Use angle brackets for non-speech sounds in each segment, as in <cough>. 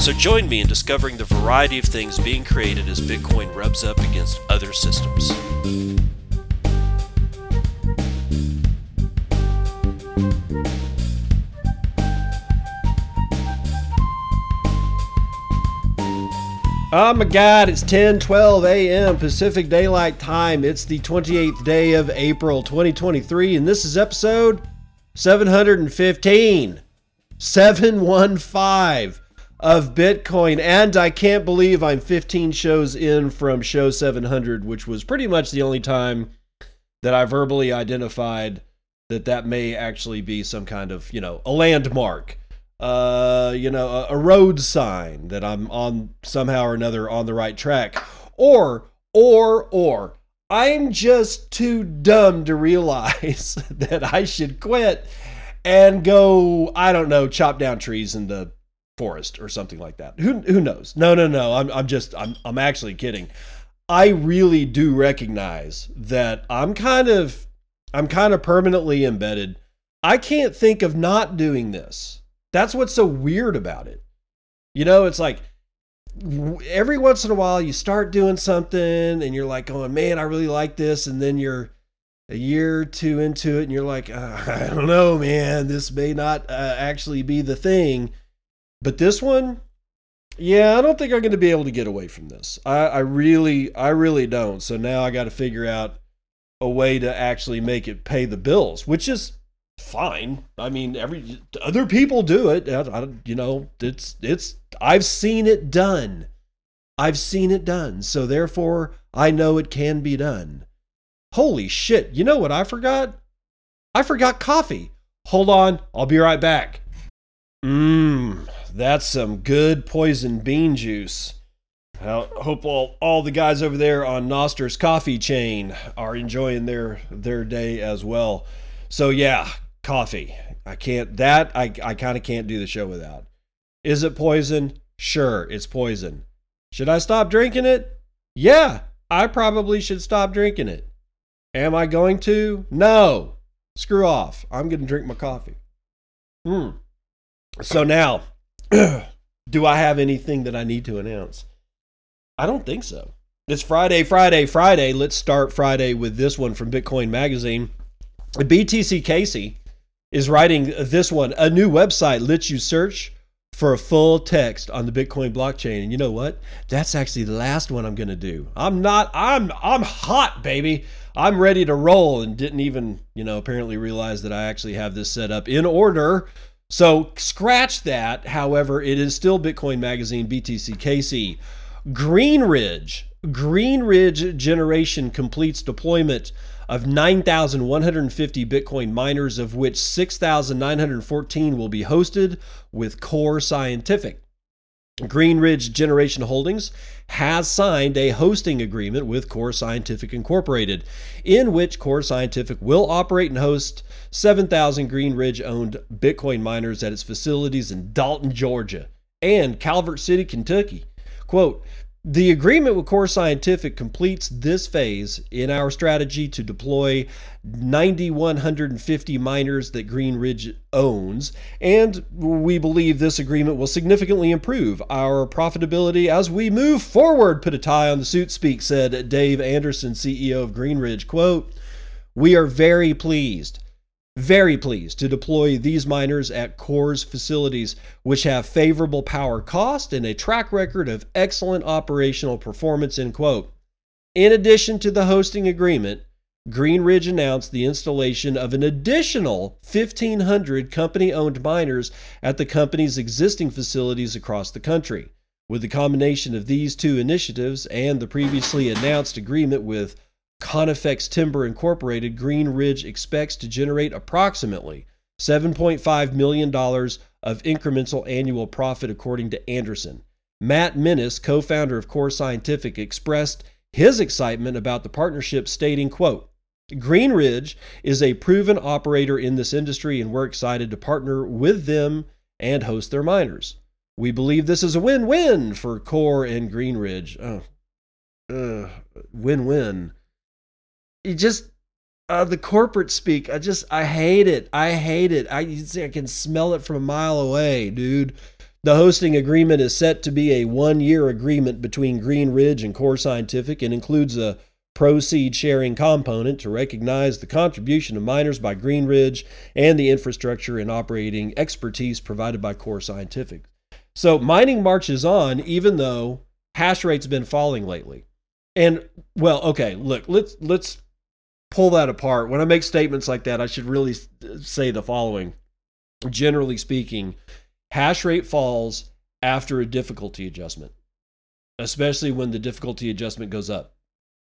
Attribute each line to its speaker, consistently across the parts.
Speaker 1: So join me in discovering the variety of things being created as Bitcoin rubs up against other systems.
Speaker 2: Oh my God, it's 10 12 a.m. Pacific Daylight Time. It's the 28th day of April 2023, and this is episode 715. 715 of Bitcoin. And I can't believe I'm 15 shows in from show 700, which was pretty much the only time that I verbally identified that that may actually be some kind of, you know, a landmark. Uh, you know, a, a road sign that I'm on somehow or another on the right track. Or, or, or, I'm just too dumb to realize <laughs> that I should quit and go, I don't know, chop down trees in the forest or something like that. Who who knows? No, no, no. I'm I'm just I'm I'm actually kidding. I really do recognize that I'm kind of I'm kind of permanently embedded. I can't think of not doing this. That's what's so weird about it. You know, it's like every once in a while you start doing something and you're like going, "Man, I really like this." And then you're a year or two into it and you're like, uh, <laughs> I don't know, man, this may not uh, actually be the thing. But this one, yeah, I don't think I'm going to be able to get away from this. I, I really, I really don't. So now I got to figure out a way to actually make it pay the bills, which is fine. I mean, every other people do it. I, I, you know, it's it's. I've seen it done. I've seen it done. So therefore, I know it can be done. Holy shit, you know what I forgot? I forgot coffee. Hold on, I'll be right back. Mmm, that's some good poison bean juice. I hope all, all the guys over there on Nostr's coffee chain are enjoying their their day as well. So yeah, coffee. I can't that I, I kind of can't do the show without. Is it poison? Sure, it's poison. Should I stop drinking it? Yeah, I probably should stop drinking it. Am I going to? No. Screw off. I'm going to drink my coffee. Hmm. So now, <clears throat> do I have anything that I need to announce? I don't think so. It's Friday, Friday, Friday. Let's start Friday with this one from Bitcoin Magazine. BTC Casey is writing this one. A new website lets you search for a full text on the Bitcoin blockchain. And you know what? That's actually the last one I'm going to do. I'm not I'm I'm hot, baby. I'm ready to roll and didn't even, you know, apparently realize that I actually have this set up in order. So scratch that. However, it is still Bitcoin Magazine BTCKC. Greenridge, Greenridge Generation completes deployment of 9,150 Bitcoin miners, of which 6,914 will be hosted with Core Scientific. Greenridge Generation Holdings has signed a hosting agreement with Core Scientific Incorporated, in which Core Scientific will operate and host 7,000 Greenridge owned Bitcoin miners at its facilities in Dalton, Georgia, and Calvert City, Kentucky. Quote, the agreement with Core Scientific completes this phase in our strategy to deploy 9,150 miners that Greenridge owns, and we believe this agreement will significantly improve our profitability as we move forward. Put a tie on the suit speak, said Dave Anderson, CEO of Greenridge. Quote, We are very pleased very pleased to deploy these miners at Core's facilities, which have favorable power cost and a track record of excellent operational performance. End quote. In addition to the hosting agreement, Greenridge announced the installation of an additional 1,500 company owned miners at the company's existing facilities across the country. With the combination of these two initiatives and the previously announced agreement with Conifex Timber Incorporated, Greenridge expects to generate approximately $7.5 million of incremental annual profit, according to Anderson. Matt Minnis, co-founder of Core Scientific, expressed his excitement about the partnership, stating, quote, Green Ridge is a proven operator in this industry, and we're excited to partner with them and host their miners. We believe this is a win win for Core and Green Ridge. Oh, uh, win win. You just, uh, the corporate speak, I just, I hate it. I hate it. I, you see, I can smell it from a mile away, dude. The hosting agreement is set to be a one year agreement between Green Ridge and Core Scientific and includes a proceed sharing component to recognize the contribution of miners by Green Ridge and the infrastructure and operating expertise provided by Core Scientific. So mining marches on even though hash rate's been falling lately. And well, okay, look, let's let's pull that apart. When I make statements like that, I should really say the following. Generally speaking, hash rate falls after a difficulty adjustment, especially when the difficulty adjustment goes up.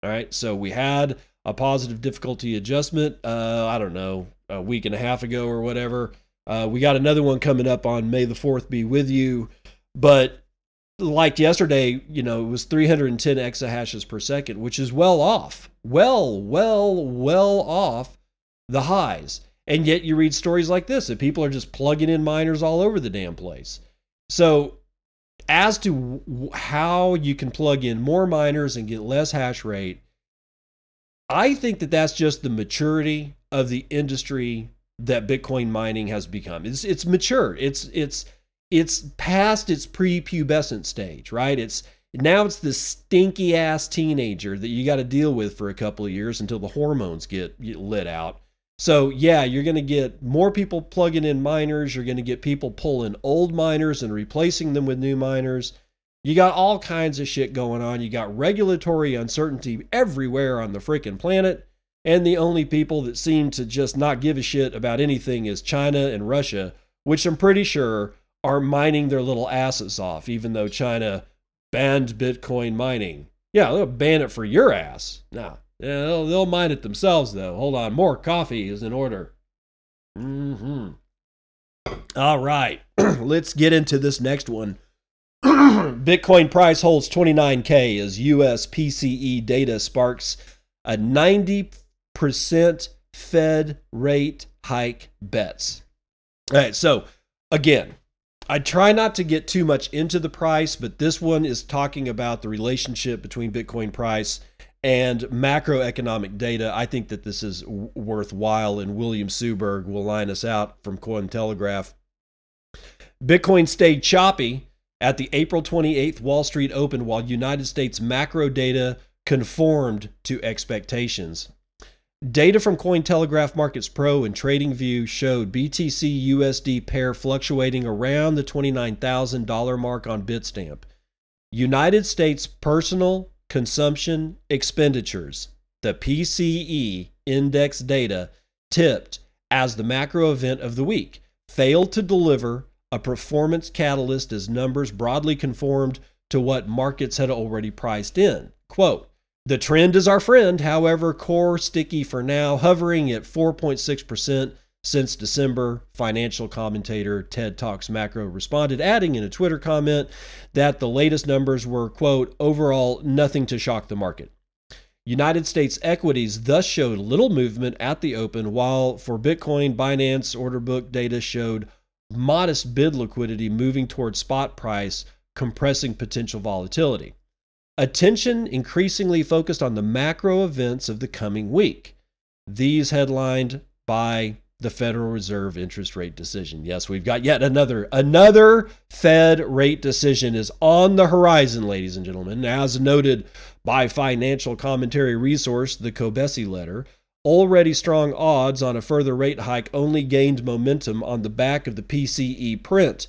Speaker 2: All right. So we had a positive difficulty adjustment, uh, I don't know, a week and a half ago or whatever. Uh, we got another one coming up on May the 4th be with you. But like yesterday, you know, it was 310 exahashes per second, which is well off, well, well, well off the highs. And yet you read stories like this that people are just plugging in miners all over the damn place. So as to how you can plug in more miners and get less hash rate, I think that that's just the maturity of the industry that Bitcoin mining has become. It's it's mature. It's it's it's past its pre-pubescent stage, right? It's now it's the stinky ass teenager that you got to deal with for a couple of years until the hormones get, get lit out. So, yeah, you're going to get more people plugging in miners. You're going to get people pulling old miners and replacing them with new miners. You got all kinds of shit going on. You got regulatory uncertainty everywhere on the freaking planet. And the only people that seem to just not give a shit about anything is China and Russia, which I'm pretty sure are mining their little asses off, even though China banned Bitcoin mining. Yeah, they'll ban it for your ass. Nah, yeah, they'll, they'll mind it themselves, though. Hold on. More coffee is in order. Mm-hmm. All right. <clears throat> Let's get into this next one. <clears throat> Bitcoin price holds 29K as US PCE data sparks a 90% Fed rate hike bets. All right. So, again, I try not to get too much into the price, but this one is talking about the relationship between Bitcoin price and macroeconomic data. I think that this is w- worthwhile, and William Suberg will line us out from Cointelegraph. Bitcoin stayed choppy at the April 28th Wall Street Open while United States macro data conformed to expectations. Data from Cointelegraph Markets Pro and TradingView showed BTC USD pair fluctuating around the $29,000 mark on Bitstamp. United States personal consumption expenditures, the PCE index data, tipped as the macro event of the week, failed to deliver a performance catalyst as numbers broadly conformed to what markets had already priced in. Quote, the trend is our friend, however, core sticky for now, hovering at 4.6% since December, financial commentator Ted Talks Macro responded, adding in a Twitter comment that the latest numbers were, quote, overall nothing to shock the market. United States equities thus showed little movement at the open, while for Bitcoin, Binance order book data showed modest bid liquidity moving toward spot price, compressing potential volatility. Attention increasingly focused on the macro events of the coming week. These headlined by the Federal Reserve interest rate decision. Yes, we've got yet another another Fed rate decision is on the horizon, ladies and gentlemen. As noted by financial commentary resource, the Kobeissi letter, already strong odds on a further rate hike only gained momentum on the back of the PCE print.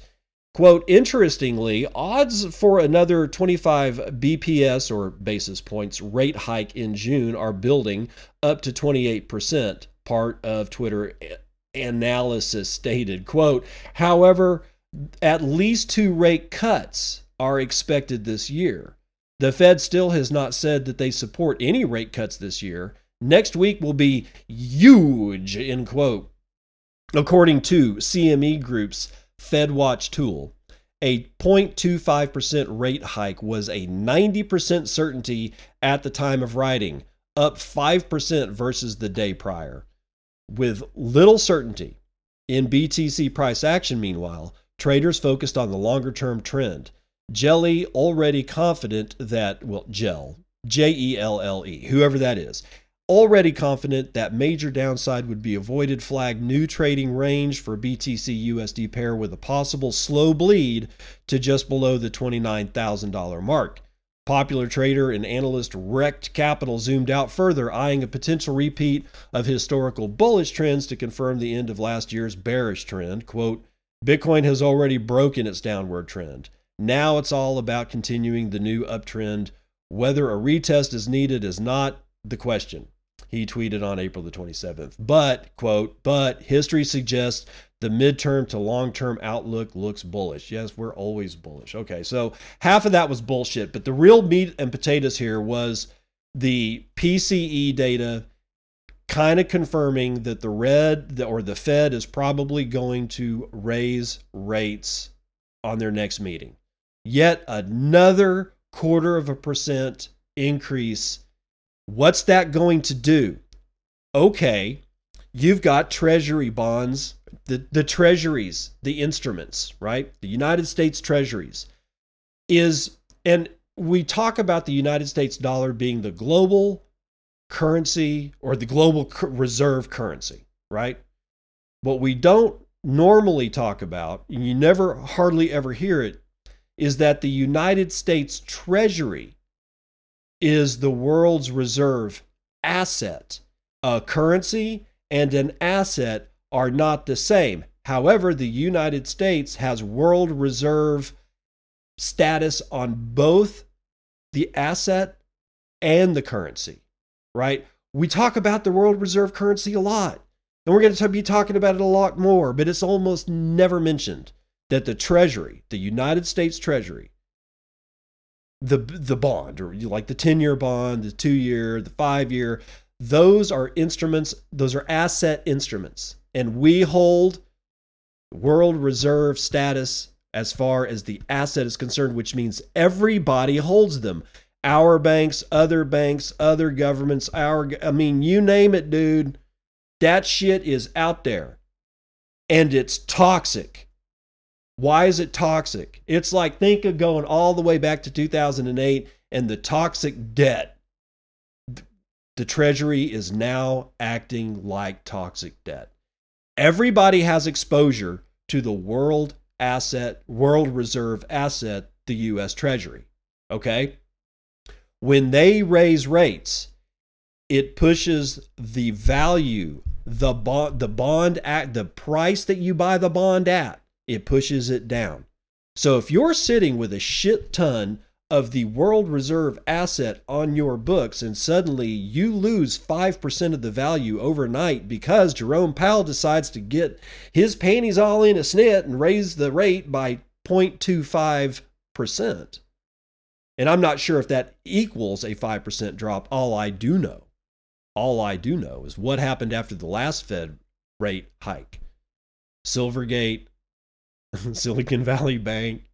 Speaker 2: Quote, interestingly, odds for another 25 BPS or basis points rate hike in June are building up to 28% part of Twitter analysis stated, quote, however, at least two rate cuts are expected this year. The Fed still has not said that they support any rate cuts this year. Next week will be huge, end quote. According to CME Group's FedWatch tool, a 0.25% rate hike was a 90% certainty at the time of writing, up 5% versus the day prior. With little certainty in BTC price action, meanwhile, traders focused on the longer term trend. Jelly already confident that, well, Gel, J E L L E, whoever that is, already confident that major downside would be avoided, flagged new trading range for BTC USD pair with a possible slow bleed to just below the $29,000 mark. Popular trader and analyst Rekt Capital zoomed out further, eyeing a potential repeat of historical bullish trends to confirm the end of last year's bearish trend. Quote, Bitcoin has already broken its downward trend. Now it's all about continuing the new uptrend. Whether a retest is needed is not the question he tweeted on April the 27th. But, quote, but history suggests the midterm to long term outlook looks bullish. Yes, we're always bullish. Okay, so half of that was bullshit, but the real meat and potatoes here was the PCE data kind of confirming that the red or the Fed is probably going to raise rates on their next meeting. Yet another quarter of a percent increase What's that going to do? Okay, you've got treasury bonds, the, the treasuries, the instruments, right? The United States treasuries is, and we talk about the United States dollar being the global currency or the global reserve currency, right? What we don't normally talk about, and you never hardly ever hear it, is that the United States Treasury is the world's reserve asset. A currency and an asset are not the same. However, the United States has world reserve status on both the asset and the currency, right? We talk about the world reserve currency a lot, and we're going to be talking about it a lot more, but it's almost never mentioned that the Treasury, the United States Treasury, the the bond or you like the 10 year bond the 2 year the 5 year those are instruments those are asset instruments. And we hold world reserve status as far as the asset is concerned which means everybody holds them. Our banks other banks other governments our i mean you name it dude that shit is out there. And it's toxic why is it toxic? It's like think of going all the way back to 2008 and the toxic debt. The Treasury is now acting like toxic debt. Everybody has exposure to the world asset, world reserve asset, the US Treasury. Okay? When they raise rates, it pushes the value, the bond, the bond at the price that you buy the bond at it pushes it down. So if you're sitting with a shit ton of the world reserve asset on your books and suddenly you lose 5% of the value overnight because Jerome Powell decides to get his panties all in a snit and raise the rate by 0.25%. And I'm not sure if that equals a 5% drop. All I do know, all I do know is what happened after the last Fed rate hike. Silvergate, <laughs> Silicon Valley Bank,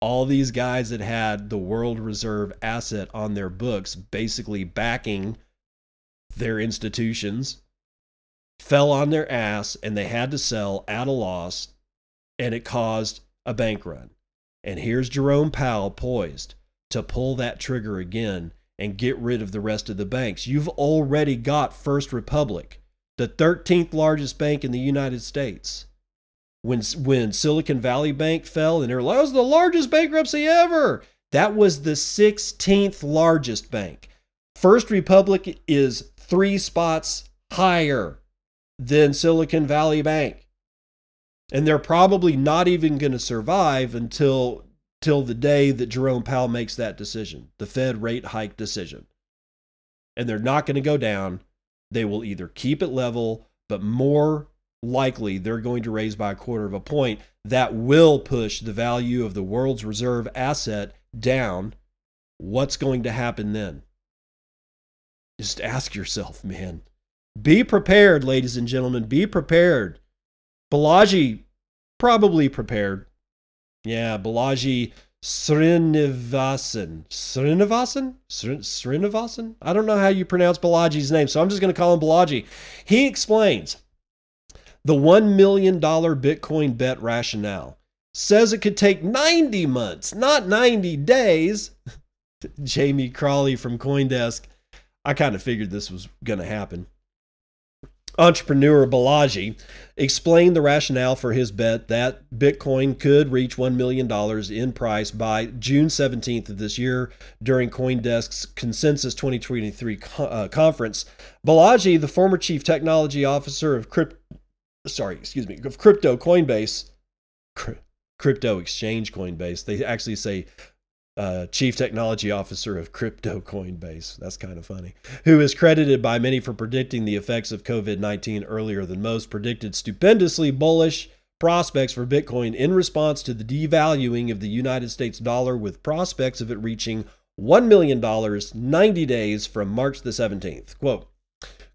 Speaker 2: all these guys that had the world reserve asset on their books, basically backing their institutions, fell on their ass and they had to sell at a loss, and it caused a bank run. And here's Jerome Powell poised to pull that trigger again and get rid of the rest of the banks. You've already got First Republic, the 13th largest bank in the United States when when Silicon Valley Bank fell and they're like, that was the largest bankruptcy ever. That was the 16th largest bank. First Republic is three spots higher than Silicon Valley Bank. And they're probably not even going to survive until till the day that Jerome Powell makes that decision, the Fed rate hike decision. And they're not going to go down. They will either keep it level, but more likely they're going to raise by a quarter of a point. That will push the value of the world's reserve asset down. What's going to happen then? Just ask yourself, man. Be prepared, ladies and gentlemen. Be prepared. Balaji probably prepared. Yeah, Balaji Srinivasan. Srinivasan? Srinivasan? I don't know how you pronounce Balaji's name, so I'm just going to call him Balaji. He explains the $1 million Bitcoin bet rationale. Says it could take 90 months, not 90 days. <laughs> Jamie Crawley from Coindesk. I kind of figured this was going to happen entrepreneur Balaji explained the rationale for his bet that Bitcoin could reach $1 million in price by June 17th of this year during Coindesk's Consensus 2023 uh, conference. Balaji, the former chief technology officer of crypto, sorry, excuse me, of crypto Coinbase, crypto exchange Coinbase. They actually say uh, chief technology officer of crypto Coinbase. That's kind of funny. Who is credited by many for predicting the effects of COVID 19 earlier than most, predicted stupendously bullish prospects for Bitcoin in response to the devaluing of the United States dollar, with prospects of it reaching $1 million 90 days from March the 17th. Quote,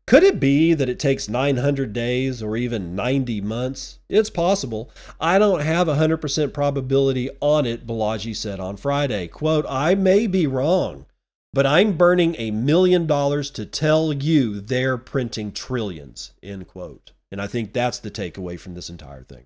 Speaker 2: could it be that it takes 900 days or even 90 months? It's possible. I don't have a 100% probability on it, Balaji said on Friday. Quote, I may be wrong, but I'm burning a million dollars to tell you they're printing trillions, end quote. And I think that's the takeaway from this entire thing.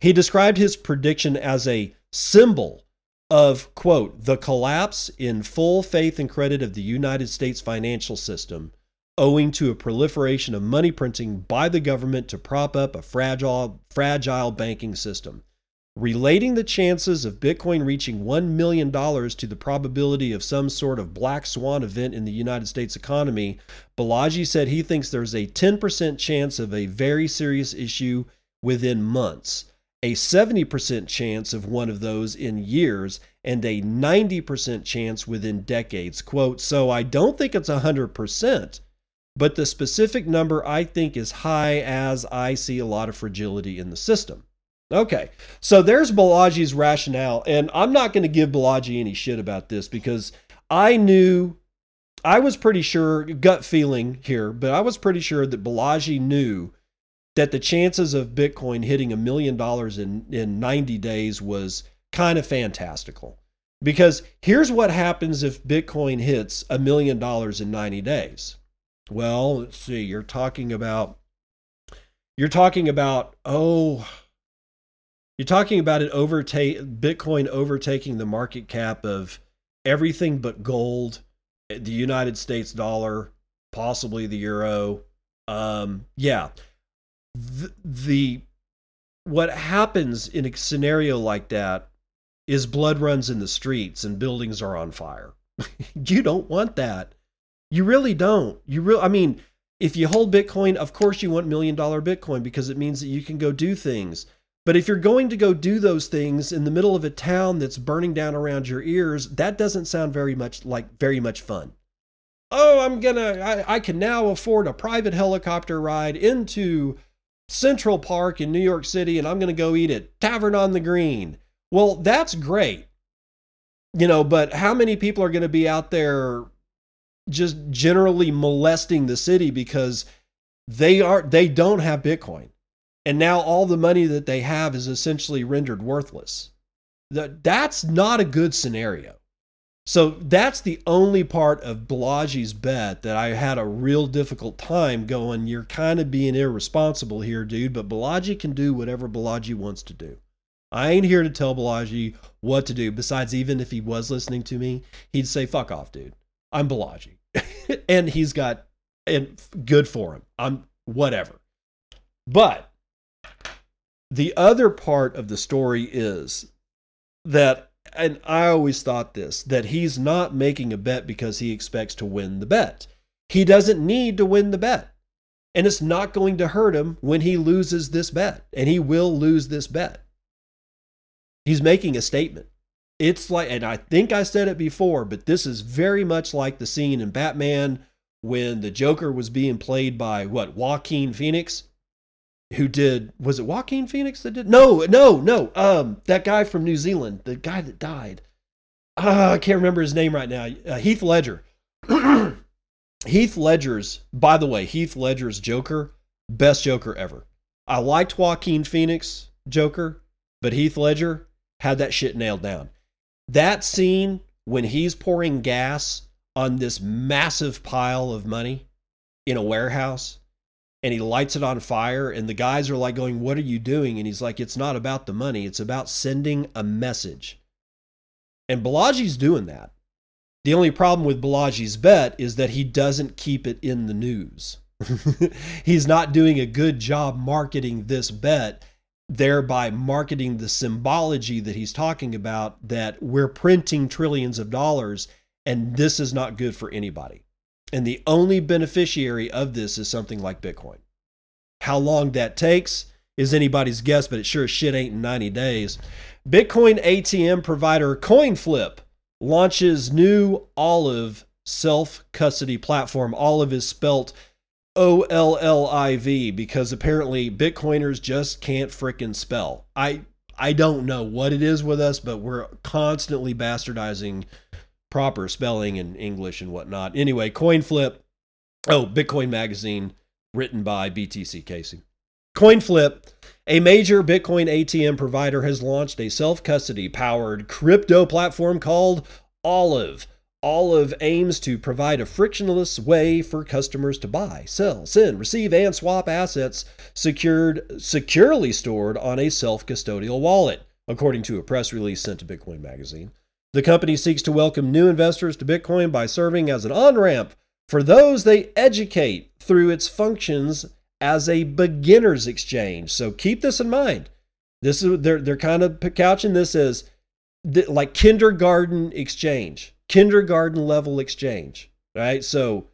Speaker 2: He described his prediction as a symbol of, quote, the collapse in full faith and credit of the United States financial system owing to a proliferation of money printing by the government to prop up a fragile, fragile banking system. Relating the chances of Bitcoin reaching $1 million to the probability of some sort of black swan event in the United States economy, Balaji said he thinks there's a 10% chance of a very serious issue within months, a 70% chance of one of those in years, and a 90% chance within decades. Quote, so I don't think it's 100%, but the specific number I think is high as I see a lot of fragility in the system. Okay, so there's Balaji's rationale, and I'm not going to give Balaji any shit about this because I knew, I was pretty sure, gut feeling here, but I was pretty sure that Balaji knew that the chances of Bitcoin hitting a million dollars in, in 90 days was kind of fantastical. Because here's what happens if Bitcoin hits a million dollars in 90 days. Well, let's see. You're talking about you're talking about oh you're talking about it overtake Bitcoin overtaking the market cap of everything but gold, the United States dollar, possibly the euro. Um, yeah. The, the what happens in a scenario like that is blood runs in the streets and buildings are on fire. <laughs> you don't want that. You really don't. You real I mean, if you hold Bitcoin, of course you want million dollar Bitcoin because it means that you can go do things. But if you're going to go do those things in the middle of a town that's burning down around your ears, that doesn't sound very much like very much fun. Oh, I'm gonna I, I can now afford a private helicopter ride into Central Park in New York City and I'm gonna go eat at Tavern on the Green. Well, that's great. You know, but how many people are gonna be out there just generally molesting the city because they are they don't have bitcoin and now all the money that they have is essentially rendered worthless that that's not a good scenario so that's the only part of Balaji's bet that I had a real difficult time going. You're kind of being irresponsible here, dude, but Balaji can do whatever Balaji wants to do. I ain't here to tell Balaji what to do. Besides, even if he was listening to me, he'd say, fuck off, dude. I'm Balaji. <laughs> and he's got and good for him. I'm whatever. But the other part of the story is that and I always thought this that he's not making a bet because he expects to win the bet. He doesn't need to win the bet. And it's not going to hurt him when he loses this bet. And he will lose this bet. He's making a statement it's like, and I think I said it before, but this is very much like the scene in Batman when the Joker was being played by what Joaquin Phoenix, who did was it Joaquin Phoenix that did? No, no, no. Um, that guy from New Zealand, the guy that died. Uh, I can't remember his name right now. Uh, Heath Ledger. <clears throat> Heath Ledger's, by the way, Heath Ledger's Joker, best Joker ever. I liked Joaquin Phoenix Joker, but Heath Ledger, had that shit nailed down. That scene when he's pouring gas on this massive pile of money in a warehouse and he lights it on fire and the guys are like going what are you doing? And he's like it's not about the money. It's about sending a message. And Balaji's doing that. The only problem with Balaji's bet is that he doesn't keep it in the news. <laughs> He's not doing a good job marketing this bet thereby marketing the symbology that he's talking about that we're printing trillions of dollars and this is not good for anybody and the only beneficiary of this is something like Bitcoin. How long that takes is anybody's guess, but it sure as shit ain't in 90 days. Bitcoin ATM provider CoinFlip launches new Olliv self custody platform. Olliv is spelt O L L I V because apparently Bitcoiners just can't fricking spell. I I don't know what it is with us, but we're constantly bastardizing proper spelling in English and whatnot. Anyway, CoinFlip, oh, Bitcoin Magazine, written by BTC Casey. CoinFlip, a major Bitcoin ATM provider, has launched a self custody powered crypto platform called Olliv. Olliv aims to provide a frictionless way for customers to buy, sell, send, receive, and swap assets secured, securely stored on a self custodial wallet, according to a press release sent to Bitcoin Magazine. The company seeks to welcome new investors to Bitcoin by serving as an on ramp for those they educate through its functions as a beginner's exchange. So keep this in mind. This is they're they're kind of couching this as like kindergarten exchange, kindergarten level exchange, right? So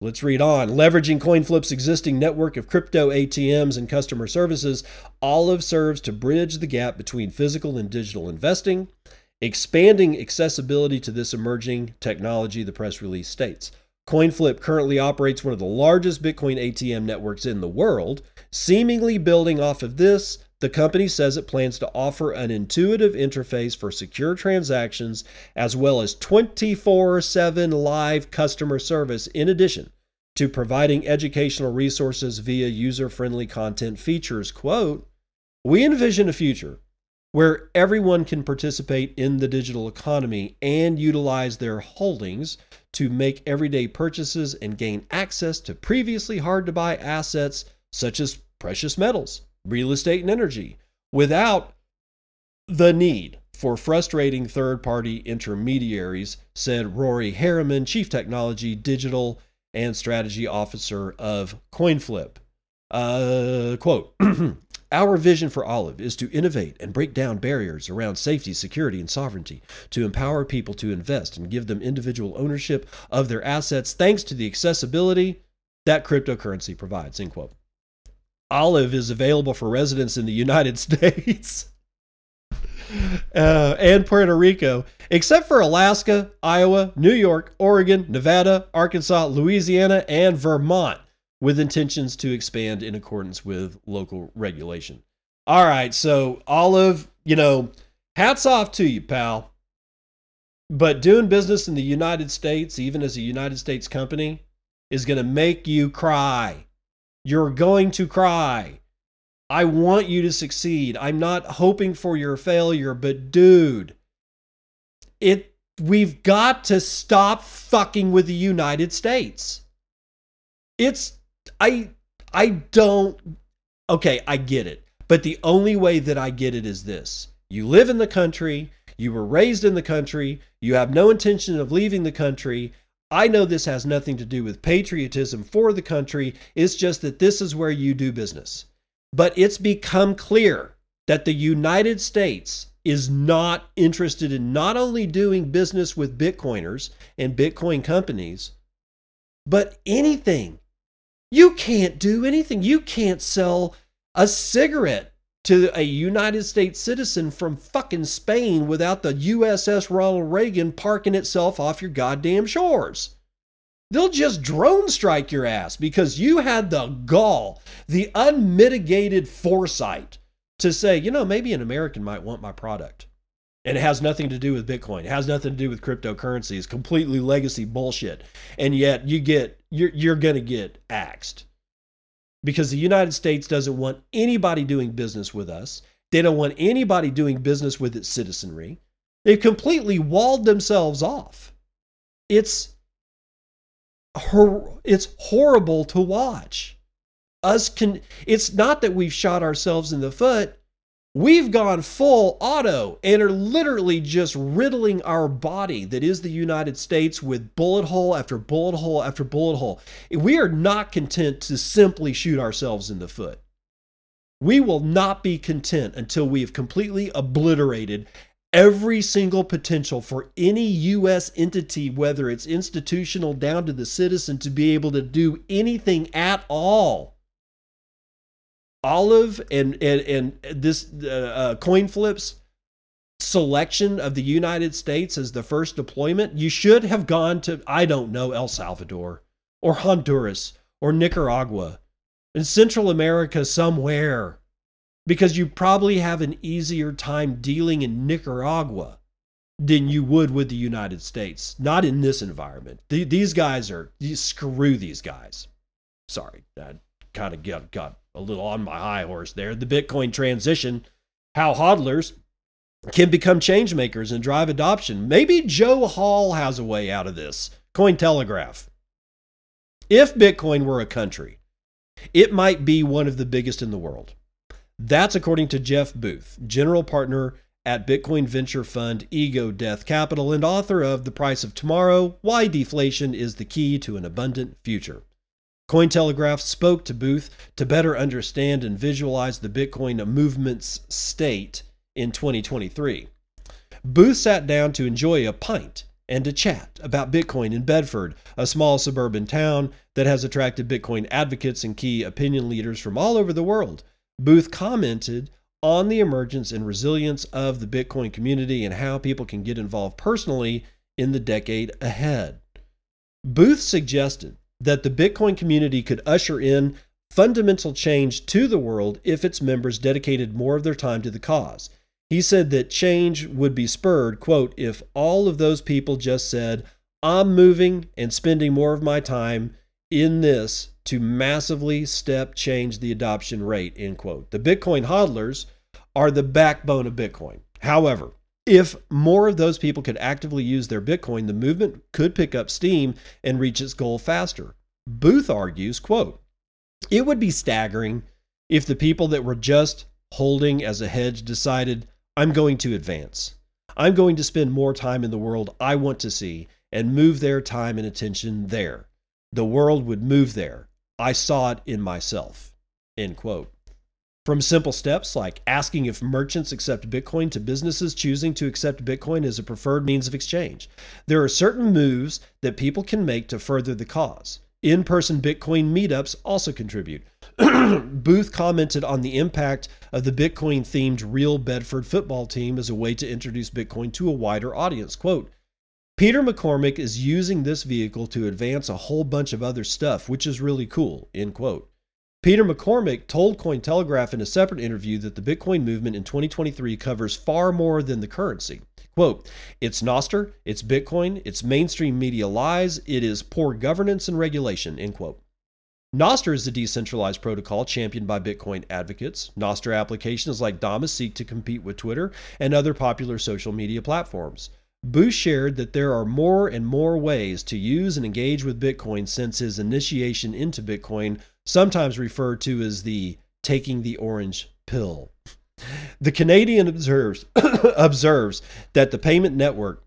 Speaker 2: let's read on. Leveraging CoinFlip's existing network of crypto ATMs and customer services, Olliv serves to bridge the gap between physical and digital investing expanding accessibility to this emerging technology, the press release states. CoinFlip currently operates one of the largest Bitcoin ATM networks in the world. Seemingly building off of this, the company says it plans to offer an intuitive interface for secure transactions as well as 24 7 live customer service, in addition to providing educational resources via user friendly content features. Quote, we envision a future where everyone can participate in the digital economy and utilize their holdings to make everyday purchases and gain access to previously hard to buy assets such as precious metals, real estate, and energy without the need for frustrating third party intermediaries, said Rory Harriman, Chief Technology, Digital, and Strategy Officer of CoinFlip. Uh, quote <clears throat> Our vision for Olliv is to innovate and break down barriers around safety, security, and sovereignty, to empower people to invest and give them individual ownership of their assets thanks to the accessibility that cryptocurrency provides. End quote. Olliv is available for residents in the United <laughs> States uh, and Puerto Rico, except for Alaska, Iowa, New York, Oregon, Nevada, Arkansas, Louisiana, and Vermont with intentions to expand in accordance with local regulation. All right, so Olliv, you know, hats off to you, pal. But doing business in the United States, even as a United States company, is going to make you cry. You're going to cry. I want you to succeed. I'm not hoping for your failure, but dude, it we've got to stop fucking with the United States. It's I I don't okay, I get it. But the only way that I get it is this. You live in the country, you were raised in the country, you have no intention of leaving the country. I know this has nothing to do with patriotism for the country. It's just that this is where you do business. But it's become clear that the United States is not interested in not only doing business with Bitcoiners and Bitcoin companies, but anything you can't do anything. You can't sell a cigarette to a United States citizen from fucking Spain without the USS Ronald Reagan parking itself off your goddamn shores. They'll just drone strike your ass because you had the gall, the unmitigated foresight to say, you know, maybe an American might want my product. And it has nothing to do with Bitcoin. It has nothing to do with cryptocurrency. It's completely legacy bullshit. And yet you get you're you're gonna get axed. Because the United States doesn't want anybody doing business with us. They don't want anybody doing business with its citizenry. They've completely walled themselves off. It's hor- it's horrible to watch. Us can it's not that we've shot ourselves in the foot. We've gone full auto and are literally just riddling our body that is the United States with bullet hole after bullet hole after bullet hole. We are not content to simply shoot ourselves in the foot. We will not be content until we have completely obliterated every single potential for any U.S. entity, whether it's institutional down to the citizen, to be able to do anything at all. Olliv and and and this uh, uh, CoinFlip's selection of the United States as the first deployment, you should have gone to I don't know El Salvador or Honduras or Nicaragua in Central America somewhere because you probably have an easier time dealing in Nicaragua than you would with the United States. Not in this environment. These guys are, screw these guys. Sorry, I kind of got, got a little on my high horse there. The Bitcoin transition, how hodlers can become change makers and drive adoption. Maybe Joe Hall has a way out of this. Cointelegraph. If Bitcoin were a country, it might be one of the biggest in the world. That's according to Jeff Booth, general partner at Bitcoin venture fund Ego Death Capital and author of The Price of Tomorrow Why Deflation is the Key to an Abundant Future. Cointelegraph spoke to Booth to better understand and visualize the Bitcoin movement's state in 2023. Booth sat down to enjoy a pint and to chat about Bitcoin in Bedford, a small suburban town that has attracted Bitcoin advocates and key opinion leaders from all over the world. Booth commented on the emergence and resilience of the Bitcoin community and how people can get involved personally in the decade ahead. Booth suggested that the Bitcoin community could usher in fundamental change to the world if its members dedicated more of their time to the cause. He said that change would be spurred, quote, if all of those people just said, I'm moving and spending more of my time in this to massively step change the adoption rate, end quote. The Bitcoin hodlers are the backbone of Bitcoin. However, if more of those people could actively use their Bitcoin, the movement could pick up steam and reach its goal faster. Booth argues, quote, it would be staggering if the people that were just holding as a hedge decided, I'm going to advance. I'm going to spend more time in the world I want to see and move their time and attention there. The world would move there. I saw it in myself. End quote. From simple steps like asking if merchants accept Bitcoin to businesses choosing to accept Bitcoin as a preferred means of exchange, there are certain moves that people can make to further the cause. In person Bitcoin meetups also contribute. <clears throat> Booth commented on the impact of the Bitcoin themed Real Bedford football team as a way to introduce Bitcoin to a wider audience. Quote, Peter McCormick is using this vehicle to advance a whole bunch of other stuff, which is really cool. End quote. Peter McCormick told Cointelegraph in a separate interview that the Bitcoin movement in 2023 covers far more than the currency. Quote, it's Nostr, it's Bitcoin, it's mainstream media lies, it is poor governance and regulation, end quote. Nostr is a decentralized protocol championed by Bitcoin advocates. Nostr applications like Damus seek to compete with Twitter and other popular social media platforms. Booth shared that there are more and more ways to use and engage with Bitcoin since his initiation into Bitcoin, sometimes referred to as the taking the orange pill. The Canadian observes, <coughs> observes that the payment network,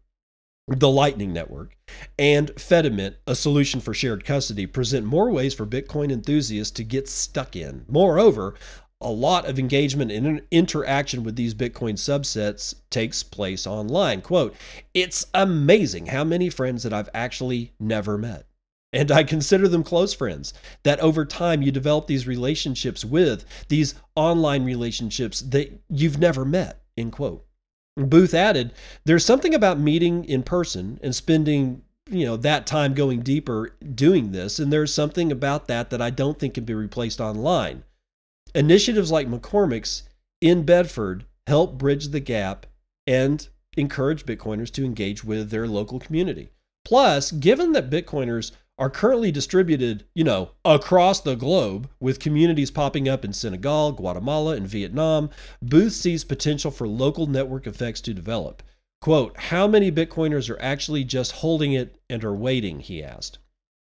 Speaker 2: the Lightning Network, and Fedimint, a solution for shared custody, present more ways for Bitcoin enthusiasts to get stuck in. Moreover, a lot of engagement and interaction with these Bitcoin subsets takes place online. Quote, it's amazing how many friends that I've actually never met. And I consider them close friends. That over time you develop these relationships with, these online relationships that you've never met, end quote. Booth added, there's something about meeting in person and spending you know that time going deeper doing this and there's something about that that I don't think can be replaced online. Initiatives like mccormick's in Bedford help bridge the gap and encourage Bitcoiners to engage with their local community. Plus, given that Bitcoiners are currently distributed, you know, across the globe with communities popping up in Senegal, Guatemala, and Vietnam, Booth sees potential for local network effects to develop. Quote, how many Bitcoiners are actually just holding it and are waiting? He asked.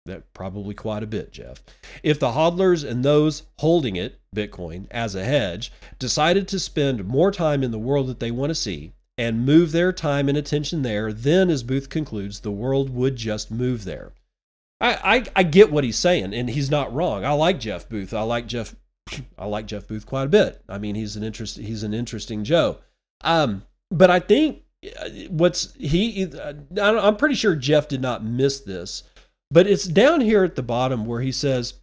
Speaker 2: That probably quite a bit, Jeff. If the hodlers and those holding it, Bitcoin, as a hedge, decided to spend more time in the world that they want to see and move their time and attention there, then, as Booth concludes, the world would just move there. I, I, I get what he's saying, and he's not wrong. I like Jeff Booth. I like Jeff. <clears throat> I like Jeff Booth quite a bit. I mean, he's an interest. He's an interesting Joe. Um, but I think uh, what's he? Uh, I'm pretty sure Jeff did not miss this, but it's down here at the bottom where he says,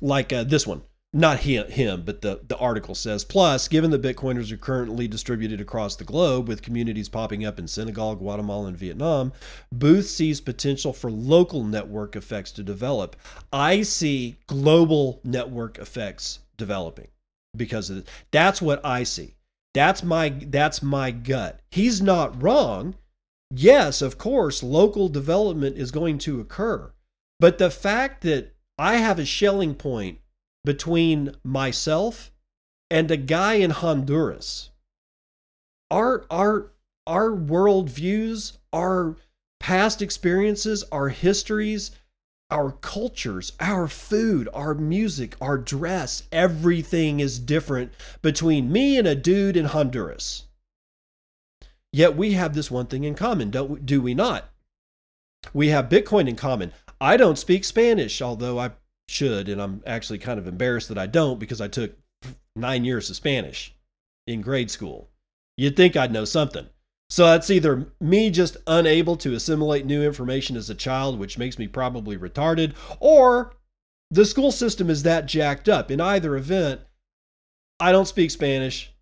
Speaker 2: like uh, this one not him, him, but the, the article says, plus, given that Bitcoiners are currently distributed across the globe with communities popping up in Senegal, Guatemala, and Vietnam, Booth sees potential for local network effects to develop. I see global network effects developing because of this. That's what I see. That's my that's my gut. He's not wrong. Yes, of course, local development is going to occur. But the fact that I have a Schelling point between myself and a guy in Honduras. Our our our worldviews, our past experiences, our histories, our cultures, our food, our music, our dress, everything is different between me and a dude in Honduras. Yet we have this one thing in common, don't do we not? We have Bitcoin in common. I don't speak Spanish, although I should, and I'm actually kind of embarrassed that I don't because I took nine years of Spanish in grade school. You'd think I'd know something. So that's either me just unable to assimilate new information as a child, which makes me probably retarded, or the school system is that jacked up. In either event, I don't speak Spanish.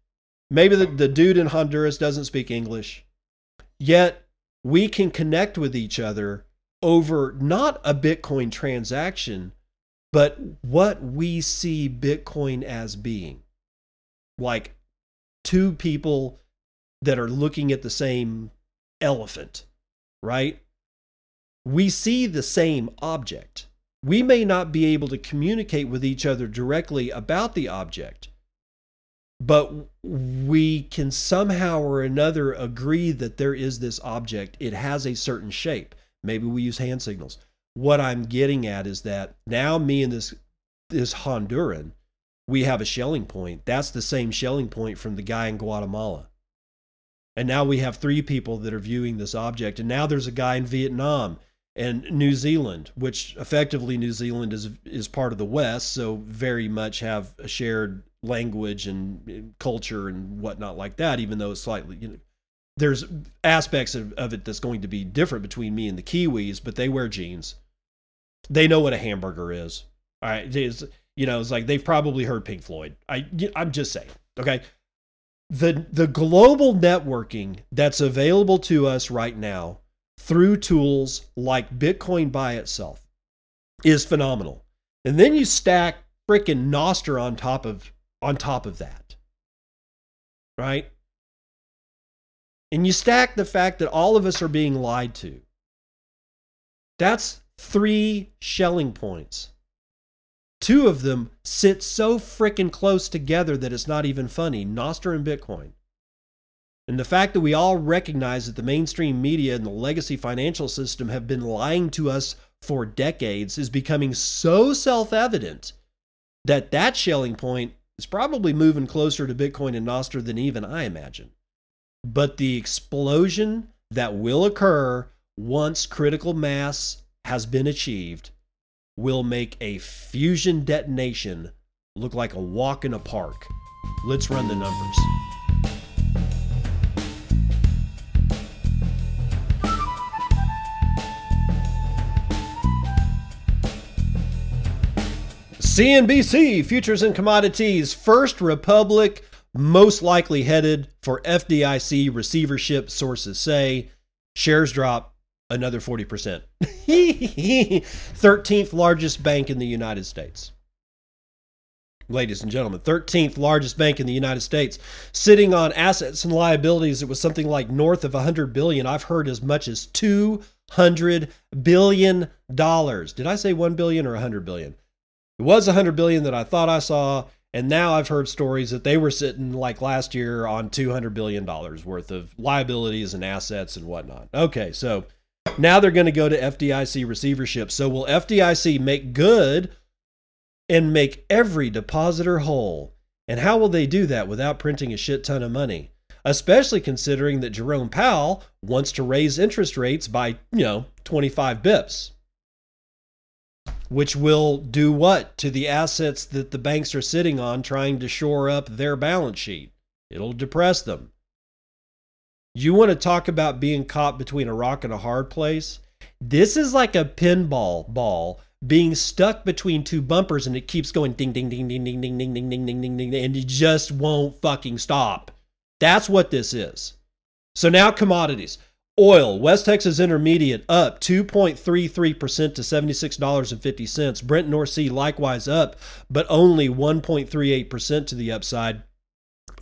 Speaker 2: Maybe the, the dude in Honduras doesn't speak English. Yet we can connect with each other over not a Bitcoin transaction, but what we see Bitcoin as being. Like two people that are looking at the same elephant, right? We see the same object. We may not be able to communicate with each other directly about the object, but we can somehow or another agree that there is this object. It has a certain shape. Maybe we use hand signals what I'm getting at is that now me and this this Honduran, we have a Schelling point. That's the same Schelling point from the guy in Guatemala. And now we have three people that are viewing this object. And now there's a guy in Vietnam and New Zealand, which effectively New Zealand is is part of the West, so very much have a shared language and culture and whatnot like that, even though it's slightly you know there's aspects of, of it that's going to be different between me and the Kiwis, but they wear jeans they know what a hamburger is. All right, it's, you know, it's like they've probably heard Pink Floyd. I I'm just saying. Okay, the the global networking that's available to us right now through tools like Bitcoin by itself is phenomenal. And then you stack freaking Nostr on top of on top of that. Right? And you stack the fact that all of us are being lied to. That's three Schelling points. Two of them sit so freaking close together that it's not even funny Nostr and Bitcoin. And the fact that we all recognize that the mainstream media and the legacy financial system have been lying to us for decades is becoming so self evident that that Schelling point is probably moving closer to Bitcoin and Nostr than even I imagine. But the explosion that will occur once critical mass has been achieved will make a fusion detonation look like a walk in a park. Let's run the numbers. CNBC Futures and Commodities First Republic most likely headed for FDIC receivership, sources say. Shares drop another 40%. 13th <laughs> largest bank in the United States. Ladies and gentlemen, 13th largest bank in the United States, sitting on assets and liabilities that was something like north of 100 billion. I've heard as much as 2 hundred billion dollars. Did I say one billion or a hundred billion? It was a hundred billion that I thought I saw, and now I've heard stories that they were sitting like last year on two hundred billion dollars worth of liabilities and assets and whatnot. Okay, so now they're going to go to FDIC receivership. So will FDIC make good and make every depositor whole? And how will they do that without printing a shit ton of money? Especially considering that Jerome Powell wants to raise interest rates by, you know, 25 bips. Which will do what to the assets that the banks are sitting on trying to shore up their balance sheet? It'll depress them. You want to talk about being caught between a rock and a hard place? This is like a pinball ball being stuck between two bumpers and it keeps going ding ding ding ding ding ding ding ding ding ding ding ding and it just won't fucking stop. That's what this is. So now commodities. Oil, West Texas Intermediate up 2.33% to $76.50. Brent North Sea likewise up, but only 1.38% to the upside.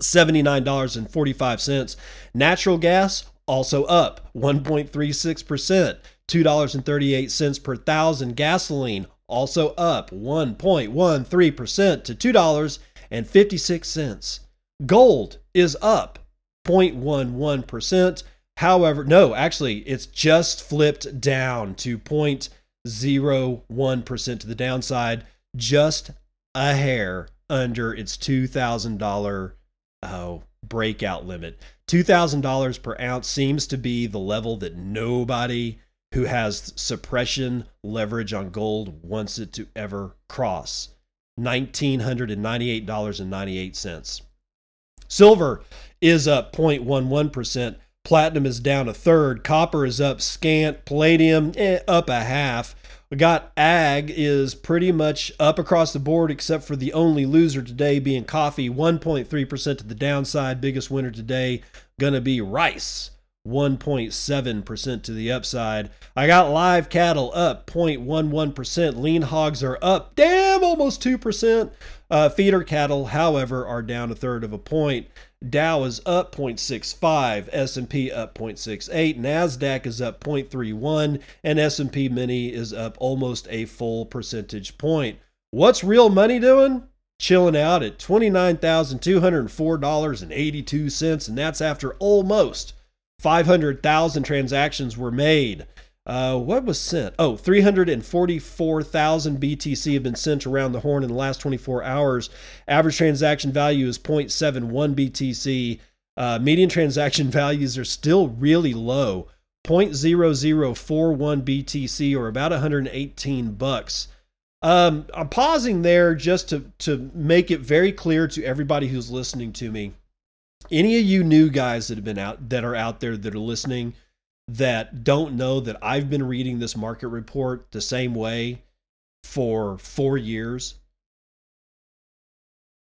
Speaker 2: $79.45. Natural gas also up 1.36%, $2.38 per thousand. Gasoline also up 1.13% to $2.56. Gold is up 0.11%. However, no, actually, it's just flipped down to 0.01% to the downside, just a hair under its $2,000 oh, breakout limit. $2,000 per ounce seems to be the level that nobody who has suppression leverage on gold wants it to ever cross. $1,998.98. Silver is up 0.11%. Platinum is down a third. Copper is up scant. Palladium eh, up a half. We got ag is pretty much up across the board, except for the only loser today being coffee, 1.3% to the downside. Biggest winner today gonna be rice, 1.7% to the upside. I got live cattle up 0.11%. Lean hogs are up, damn, almost 2%. Uh, feeder cattle, however, are down a third of a point. Dow is up 0.65, S&P up 0.68, Nasdaq is up 0.31, and S&P Mini is up almost a full percentage point. What's real money doing? Chilling out at $29,204.82, and that's after almost 500,000 transactions were made. Uh, what was sent? Oh, 344,000 BTC have been sent around the horn in the last 24 hours. Average transaction value is 0.71 BTC. Uh, median transaction <laughs> values are still really low 0.0041 BTC or about 118 bucks. Um, I'm pausing there just to, to make it very clear to everybody who's listening to me. Any of you new guys that have been out that are out there that are listening, that don't know that I've been reading this market report the same way for four years.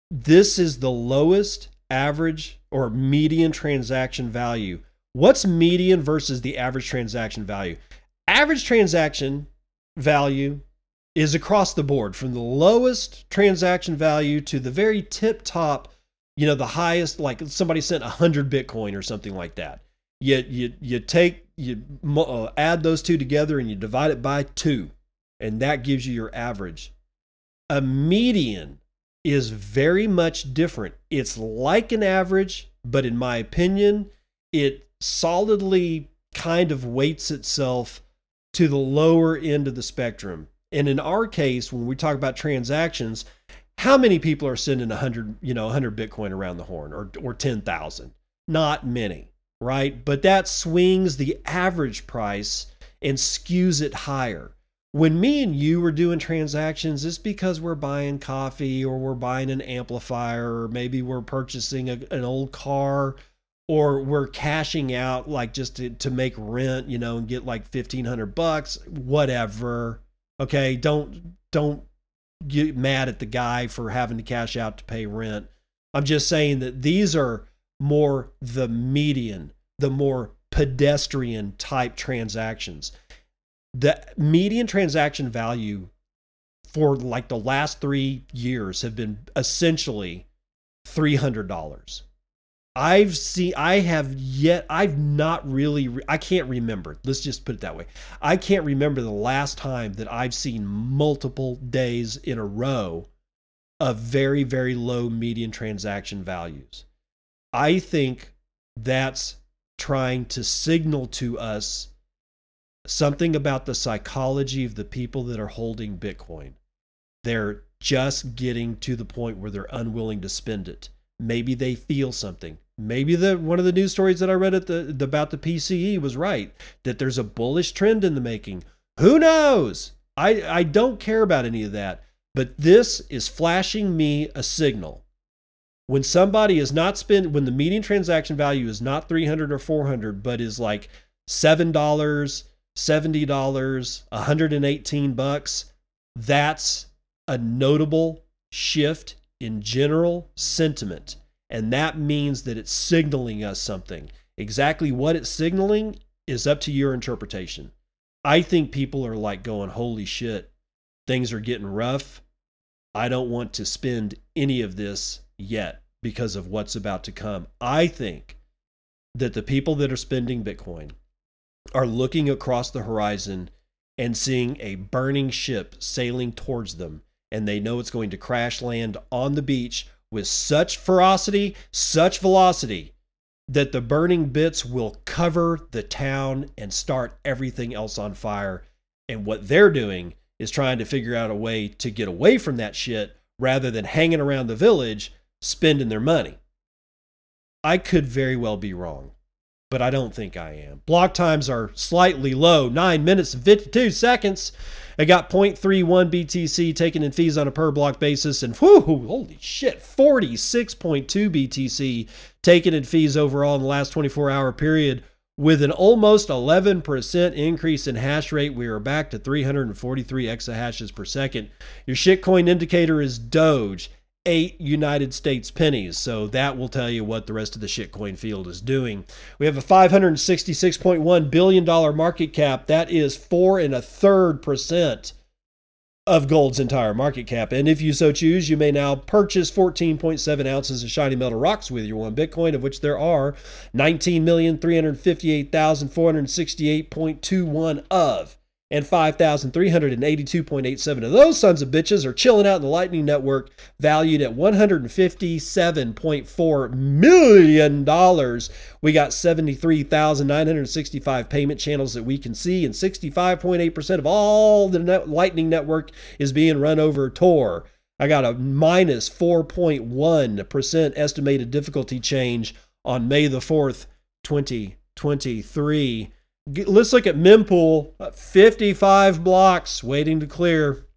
Speaker 2: This is the lowest average or median transaction value. What's median versus the average transaction value? Average transaction value is across the board from the lowest transaction value to the very tip top, you know, the highest, like somebody sent 100 Bitcoin or something like that. You, you, you take you uh, add those two together and you divide it by two, and that gives you your average. A median is very much different. It's like an average, but in my opinion, it solidly kind of weights itself to the lower end of the spectrum. And in our case, when we talk about transactions, how many people are sending 100, you know, 100 Bitcoin around the horn or, or 10,000? Not many right? But that swings the average price and skews it higher. When me and you were doing transactions, it's because we're buying coffee or we're buying an amplifier or maybe we're purchasing a, an old car or we're cashing out like just to, to make rent, you know, and get like 1500 bucks, whatever. Okay, don't don't get mad at the guy for having to cash out to pay rent. I'm just saying that these are more the median, the more pedestrian type transactions. The median transaction value for like the last three years have been essentially $300. I've seen, I have yet, I've not really, re- I can't remember. Let's just put it that way. I can't remember the last time that I've seen multiple days in a row of very, very low median transaction values. I think that's trying to signal to us something about the psychology of the people that are holding Bitcoin. They're just getting to the point where they're unwilling to spend it. Maybe they feel something. Maybe the one of the news stories that I read at the about the PCE was right that there's a bullish trend in the making. Who knows? I I don't care about any of that, but this is flashing me a signal. When somebody is not spend when the median transaction value is not 300 or 400 but is like $7, $70, 118 bucks, that's a notable shift in general sentiment. And that means that it's signaling us something. Exactly what it's signaling is up to your interpretation. I think people are like going, holy shit, things are getting rough. I don't want to spend any of this yet because of what's about to come. I think that the people that are spending Bitcoin are looking across the horizon and seeing a burning ship sailing towards them and they know it's going to crash land on the beach with such ferocity, such velocity, that the burning bits will cover the town and start everything else on fire. And what they're doing is trying to figure out a way to get away from that shit rather than hanging around the village spending their money. I could very well be wrong, but I don't think I am. Block times are slightly low 9 minutes and 52 seconds. I got 0.31 BTC taken in fees on a per block basis, and whoo, holy shit, 46.2 BTC taken in fees overall in the last 24 hour period. With an almost 11% increase in hash rate, we are back to 343 exahashes per second. Your shitcoin indicator is Doge eight United States pennies. So that will tell you what the rest of the shitcoin field is doing. We have a $566.1 billion market cap. That is four and a third percent of gold's entire market cap. And if you so choose, you may now purchase 14.7 ounces of shiny metal rocks with your one Bitcoin, of which there are 19,358,468.21 of and 5,382.87 of those sons of bitches are chilling out in the Lightning Network, valued at $157.4 million. We got 73,965 payment channels that we can see, and 65.8% of all the net Lightning Network is being run over Tor. I got a minus 4.1 estimated difficulty change on May the 4th, 2023 let's look at mempool 55 blocks waiting to clear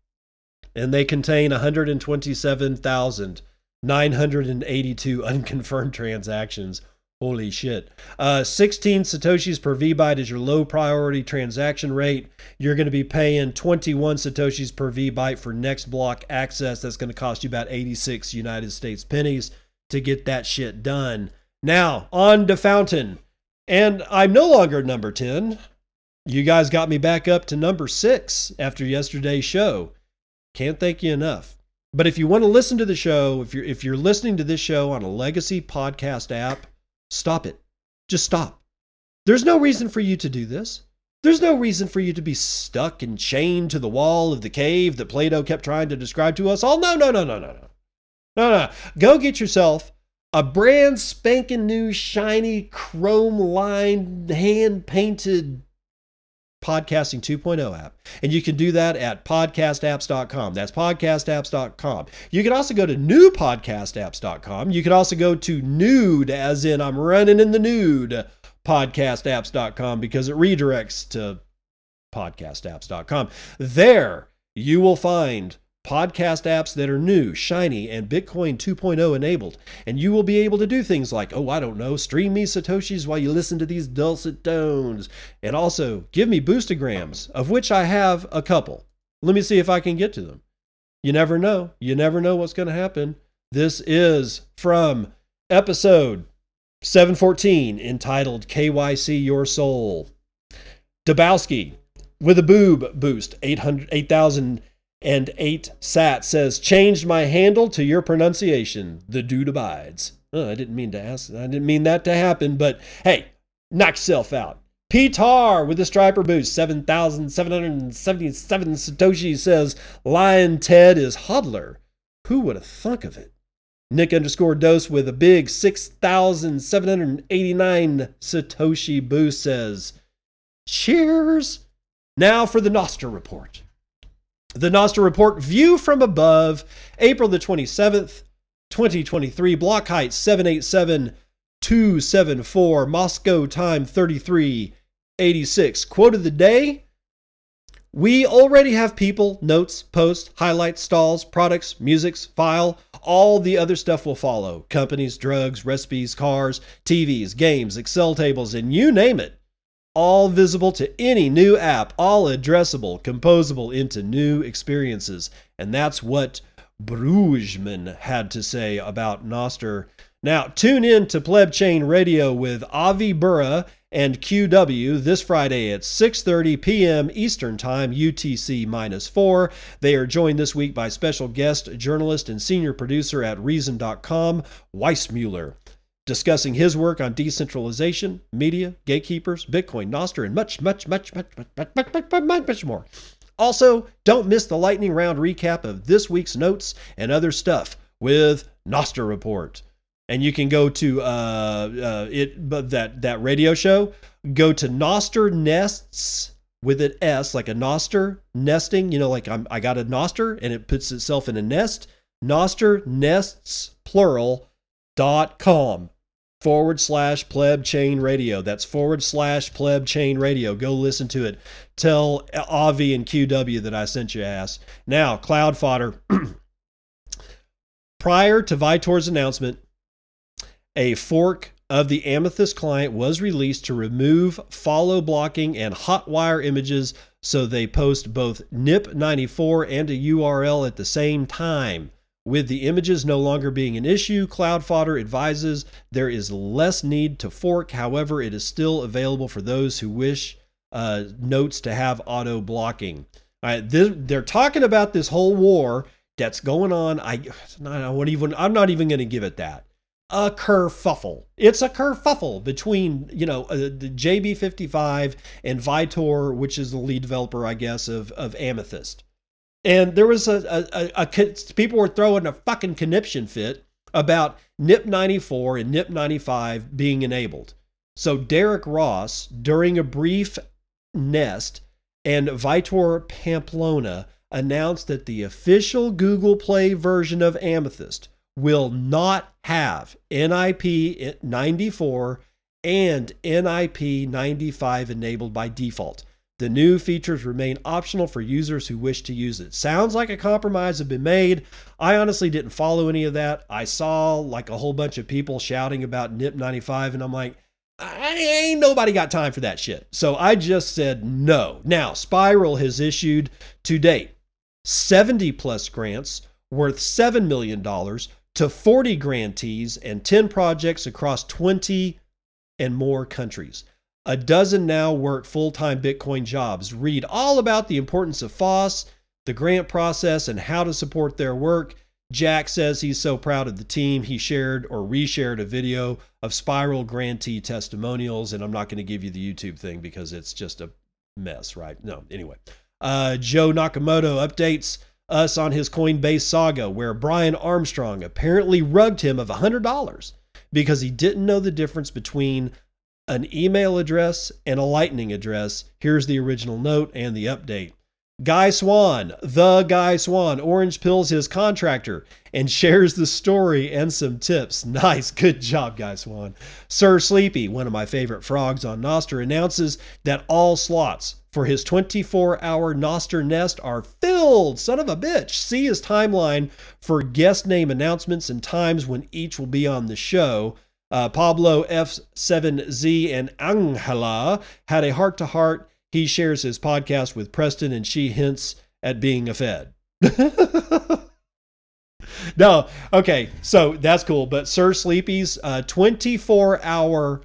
Speaker 2: and they contain 127,982 <laughs> unconfirmed transactions. Holy shit. Uh, 16 satoshis per vbyte is your low priority transaction rate. You're going to be paying 21 satoshis per vbyte for next block access. That's going to cost you about 86 united states pennies to get that shit done. Now on to fountain and I'm no longer number 10. You guys got me back up to number six after yesterday's show. Can't thank you enough. But if you want to listen to the show, if you're if you're listening to this show on a legacy podcast app, stop it. Just stop. There's no reason for you to do this. There's no reason for you to be stuck and chained to the wall of the cave that Plato kept trying to describe to us all. No, no, no, no, no, no. No, no. Go get yourself a brand spanking new, shiny, chrome lined, hand painted podcasting 2.0 app. And you can do that at podcastapps.com. That's podcastapps.com. You can also go to newpodcastapps.com. You can also go to nude, as in I'm running in the nude, podcastapps.com because it redirects to podcastapps.com. There you will find podcast apps that are new, shiny, and Bitcoin 2.0 enabled. And you will be able to do things like, oh, I don't know, stream me Satoshis while you listen to these dulcet tones. And also give me boostograms, of which I have a couple. Let me see if I can get to them. You never know. You never know what's going to happen. This is from episode 714 entitled KYC Your Soul. Dabowski with a boob boost, 800, 8,000 and 8 sat says, Changed my handle to your pronunciation. The dude abides. Oh, I didn't mean to ask. I didn't mean that to happen, but hey, knock yourself out. P-Tar with the striper boost, 7,777 Satoshi says Lion Ted is hodler. Who would have thunk of it? Nick underscore dose with a big 6,789 Satoshi boost says, Cheers. Now for the Nostr report. The Nostr report view from above, April the 27th, 2023, block height 787-274, Moscow time 3386. Quote of the day We already have people, notes, posts, highlights, stalls, products, musics, file. All the other stuff will follow companies, drugs, recipes, cars, TVs, games, Excel tables, and you name it all visible to any new app, all addressable, composable into new experiences. And that's what Brugman had to say about Nostr. Now, tune in to Pleb Chain Radio with Avi Burra and QW this Friday at 6:30 p.m. Eastern Time, UTC minus 4. They are joined this week by special guest journalist and senior producer at reason.com, Weissmueller discussing his work on decentralization, media, gatekeepers, Bitcoin, Nostr, and much, much, much, much, much, much, much, much, much, much more. Also, don't miss the lightning round recap of this week's notes and other stuff with Nostr Report. And you can go to uh, uh, it, but that that radio show. Go to Nostr Nests with an S, like a Nostr nesting. You know, like I'm, I got a Nostr and it puts itself in a nest. Nostr Nests plural dot com forward slash pleb chain radio. That's forward slash pleb chain radio. Go listen to it. Tell Avi and QW that I sent you ass. Now, Cloudfodder. <clears throat> Prior to Vitor's announcement, a fork of the Amethyst client was released to remove follow blocking and hotwire images so they post both NIP94 and a URL at the same time. With the images no longer being an issue, Cloudfodder advises there is less need to fork. However, it is still available for those who wish uh, notes to have auto blocking. Right, they're talking about this whole war that's going on. I, I won't even. I'm not even going to give it that. A kerfuffle. It's a kerfuffle between you know uh, the JB55 and Vitor, which is the lead developer, I guess, of of Amethyst. And there was a, a, a, a people were throwing a fucking conniption fit about NIP 94 and NIP 95 being enabled. So Derek Ross, during a brief nest, and Vitor Pamplona announced that the official Google Play version of Amethyst will not have NIP 94 and NIP 95 enabled by default. The new features remain optional for users who wish to use it. Sounds like a compromise has been made. I honestly didn't follow any of that. I saw like a whole bunch of people shouting about NIP 95, and I'm like, I ain't nobody got time for that shit. So I just said no. Now, Spiral has issued to date 70 plus grants worth $7 million to 40 grantees and 10 projects across 20 and more countries. A dozen now work full time Bitcoin jobs. Read all about the importance of FOSS, the grant process, and how to support their work. Jack says he's so proud of the team. He shared or reshared a video of Spiral grantee testimonials, and I'm not going to give you the YouTube thing because it's just a mess, right? No, anyway. Uh, Joe Nakamoto updates us on his Coinbase saga, where Brian Armstrong apparently rugged him of $100 because he didn't know the difference between an email address and a lightning address. Here's the original note and the update. Guy Swan, the Guy Swan, orange pills his contractor and shares the story and some tips. <laughs> Nice, good job, Guy Swan. Ser Sleepy, one of my favorite frogs on Nostr, announces that all slots for his 24 hour Nostr nest are filled. Son of a bitch. See his timeline for guest name announcements and times when each will be on the show. Uh, Pablo F7Z and Angela had a heart to heart. He shares his podcast with Preston, and she hints at being a Fed. <laughs> no, okay, so that's cool. But Ser Sleepy's uh, 24 hour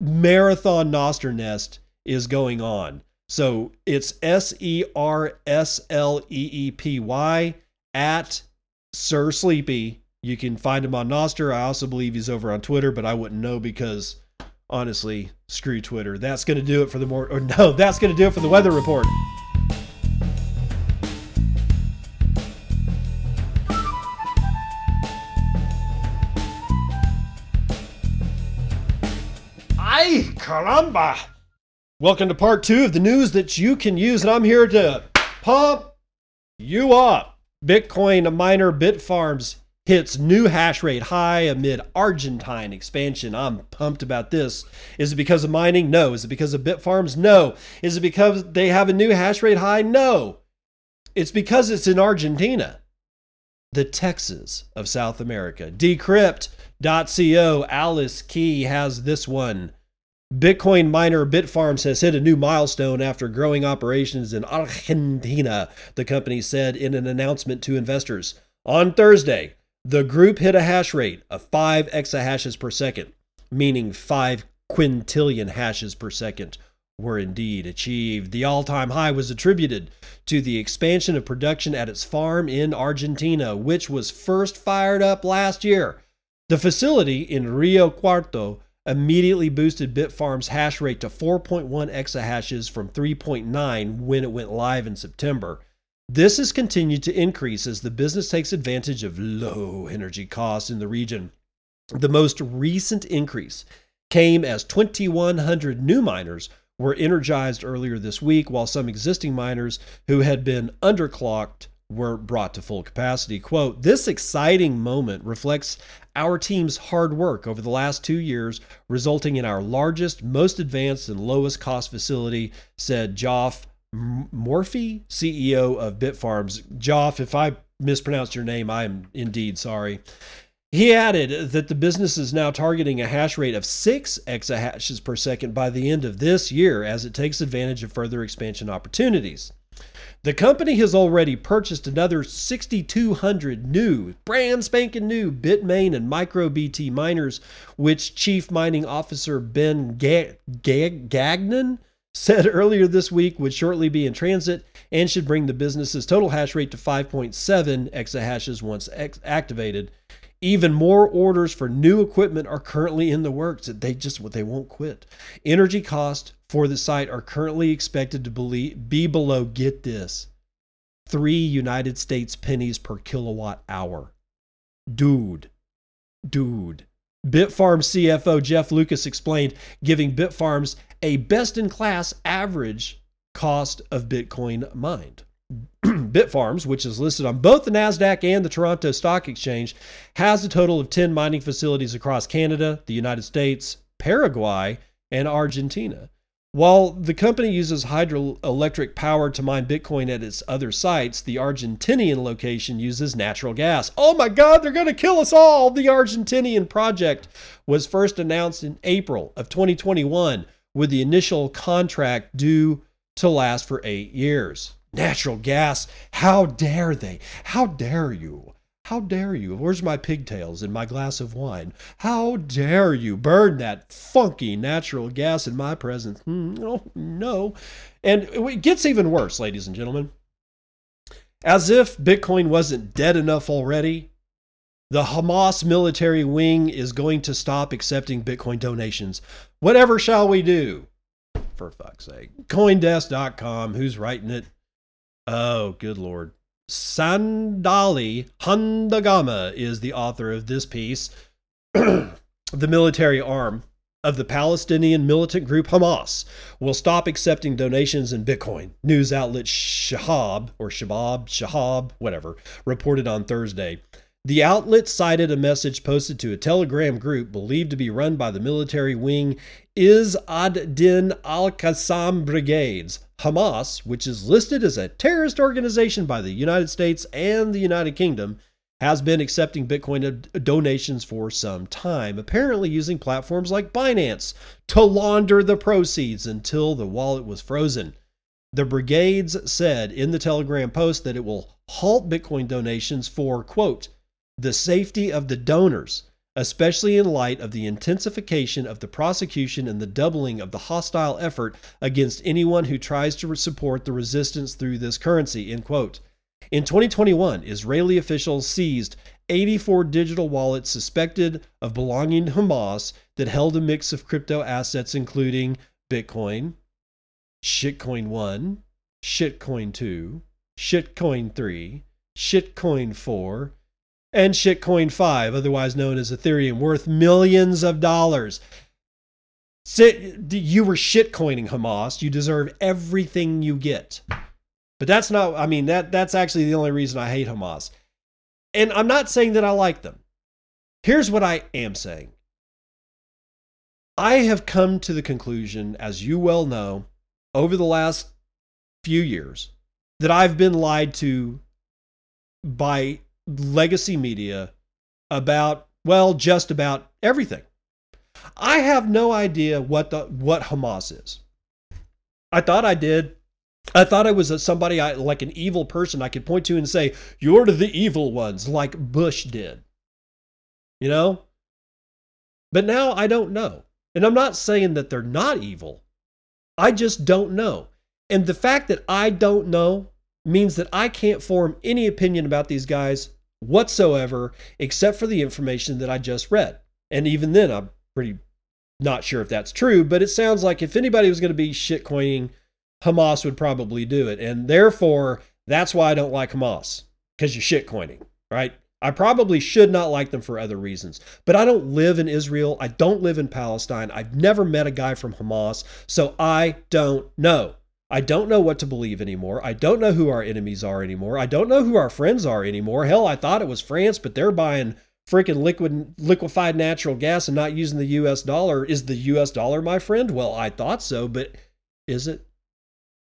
Speaker 2: marathon Nostr nest is going on. So it's S E R S L E E P Y at Ser Sleepy You can find him on Nostr. I also believe he's over on Twitter, but I wouldn't know because honestly, screw Twitter. That's going to do it for the more or no, <laughs> that's going to do it for the weather report. Ay, caramba! Welcome to part two of the news that you can use, and I'm here to pump you up. Bitcoin a miner Bitfarms hits new hash rate high amid Argentine expansion. I'm pumped about this. Is it because of mining? No. Is it because of Bitfarms? No. Is it because they have a new hash rate high? No. It's because it's in Argentina, the Texas of South America. Decrypt.co, Alys Key has this one. Bitcoin miner Bitfarms has hit a new milestone after growing operations in Argentina, the company said in an announcement to investors. On Thursday, the group hit a hash rate of 5 exahashes per second, meaning 5 quintillion hashes per second were indeed achieved. The all time high was attributed to the expansion of production at its farm in Argentina, which was first fired up last year. The facility in Rio Cuarto immediately boosted Bitfarm's hash rate to 4.1 exahashes from 3.9 when it went live in September. This has continued to increase as the business takes advantage of low energy costs in the region. The most recent increase came as 2,100 new miners were energized earlier this week, while some existing miners who had been underclocked were brought to full capacity. Quote, this exciting moment reflects our team's hard work over the last two years, resulting in our largest, most advanced, and lowest cost facility, said Joff Morphy, CEO of Bitfarms. Joff, if I mispronounced your name, I am indeed sorry. He added that the business is now targeting a hash rate of 6 exahashes per second by the end of this year as it takes advantage of further expansion opportunities. The company has already purchased another 6,200 new, brand spanking new Bitmain and MicroBT miners, which Chief Mining Officer Ben Gagnon said earlier this week would shortly be in transit and should bring the business's total hash rate to 5.7 exahashes once ex- activated. Even more orders for new equipment are currently in the works. They just they won't quit. Energy costs for the site are currently expected to be below get this 3 United States pennies per kilowatt hour. Dude. Dude. Bitfarms CFO Jeff Lucas explained, giving Bitfarms a best in class average cost of Bitcoin mined. <clears throat> Bitfarms, which is listed on both the NASDAQ and the Toronto Stock Exchange, has a total of 10 mining facilities across Canada, the United States, Paraguay, and Argentina. While the company uses hydroelectric power to mine Bitcoin at its other sites, the Argentinian location uses natural gas. Oh my God, they're going to kill us all! The Argentinian project was first announced in April of 2021 with the initial contract due to last for eight years. Natural gas, how dare they? How dare you? How dare you? Where's my pigtails and my glass of wine? How dare you burn that funky natural gas in my presence? Mm, oh, no. And it gets even worse, ladies and gentlemen. As if Bitcoin wasn't dead enough already, the Hamas military wing is going to stop accepting Bitcoin donations. Whatever shall we do? For fuck's sake. Coindesk.com, who's writing it? Oh, good lord. Sandali Handagama is the author of this piece. <clears throat> the military arm of the Palestinian militant group Hamas will stop accepting donations in Bitcoin. News outlet Shahab or Shabab, Shahab, whatever, reported on Thursday. The outlet cited a message posted to a Telegram group believed to be run by the military wing Izz ad-Din al-Qassam Brigades. Hamas, which is listed as a terrorist organization by the United States and the United Kingdom, has been accepting Bitcoin donations for some time, apparently using platforms like Binance to launder the proceeds until the wallet was frozen. The brigades said in the Telegram post that it will halt Bitcoin donations for, quote, the safety of the donors, especially in light of the intensification of the prosecution and the doubling of the hostile effort against anyone who tries to support the resistance through this currency. End quote. In 2021, Israeli officials seized 84 digital wallets suspected of belonging to Hamas that held a mix of crypto assets, including Bitcoin, Shitcoin 1, Shitcoin 2, Shitcoin 3, Shitcoin 4, and Shitcoin 5, otherwise known as Ethereum, worth millions of dollars. You were shitcoining Hamas. You deserve everything you get. But that's not, I mean, that, that's actually the only reason I hate Hamas. And I'm not saying that I like them. Here's what I am saying I have come to the conclusion, as you well know, over the last few years, that I've been lied to by legacy media about, well, just about everything. I have no idea what the what Hamas is. I thought I did I thought I was a, somebody I, like an evil person I could point to and say, You're the evil ones, like Bush did. You know? But now I don't know. And I'm not saying that they're not evil. I just don't know. And the fact that I don't know means that I can't form any opinion about these guys whatsoever, except for the information that I just read. And even then, I'm pretty not sure if that's true, but it sounds like if anybody was going to be shitcoining Hamas would probably do it. And therefore, that's why I don't like Hamas, because you're shitcoining, right? I probably should not like them for other reasons. But I don't live in Israel. I don't live in Palestine. I've never met a guy from Hamas. So I don't know. I don't know what to believe anymore. I don't know who our enemies are anymore. I don't know who our friends are anymore. Hell, I thought it was France, but they're buying freaking liquid liquefied natural gas and not using the US dollar. Is the US dollar my friend? Well, I thought so, but is it?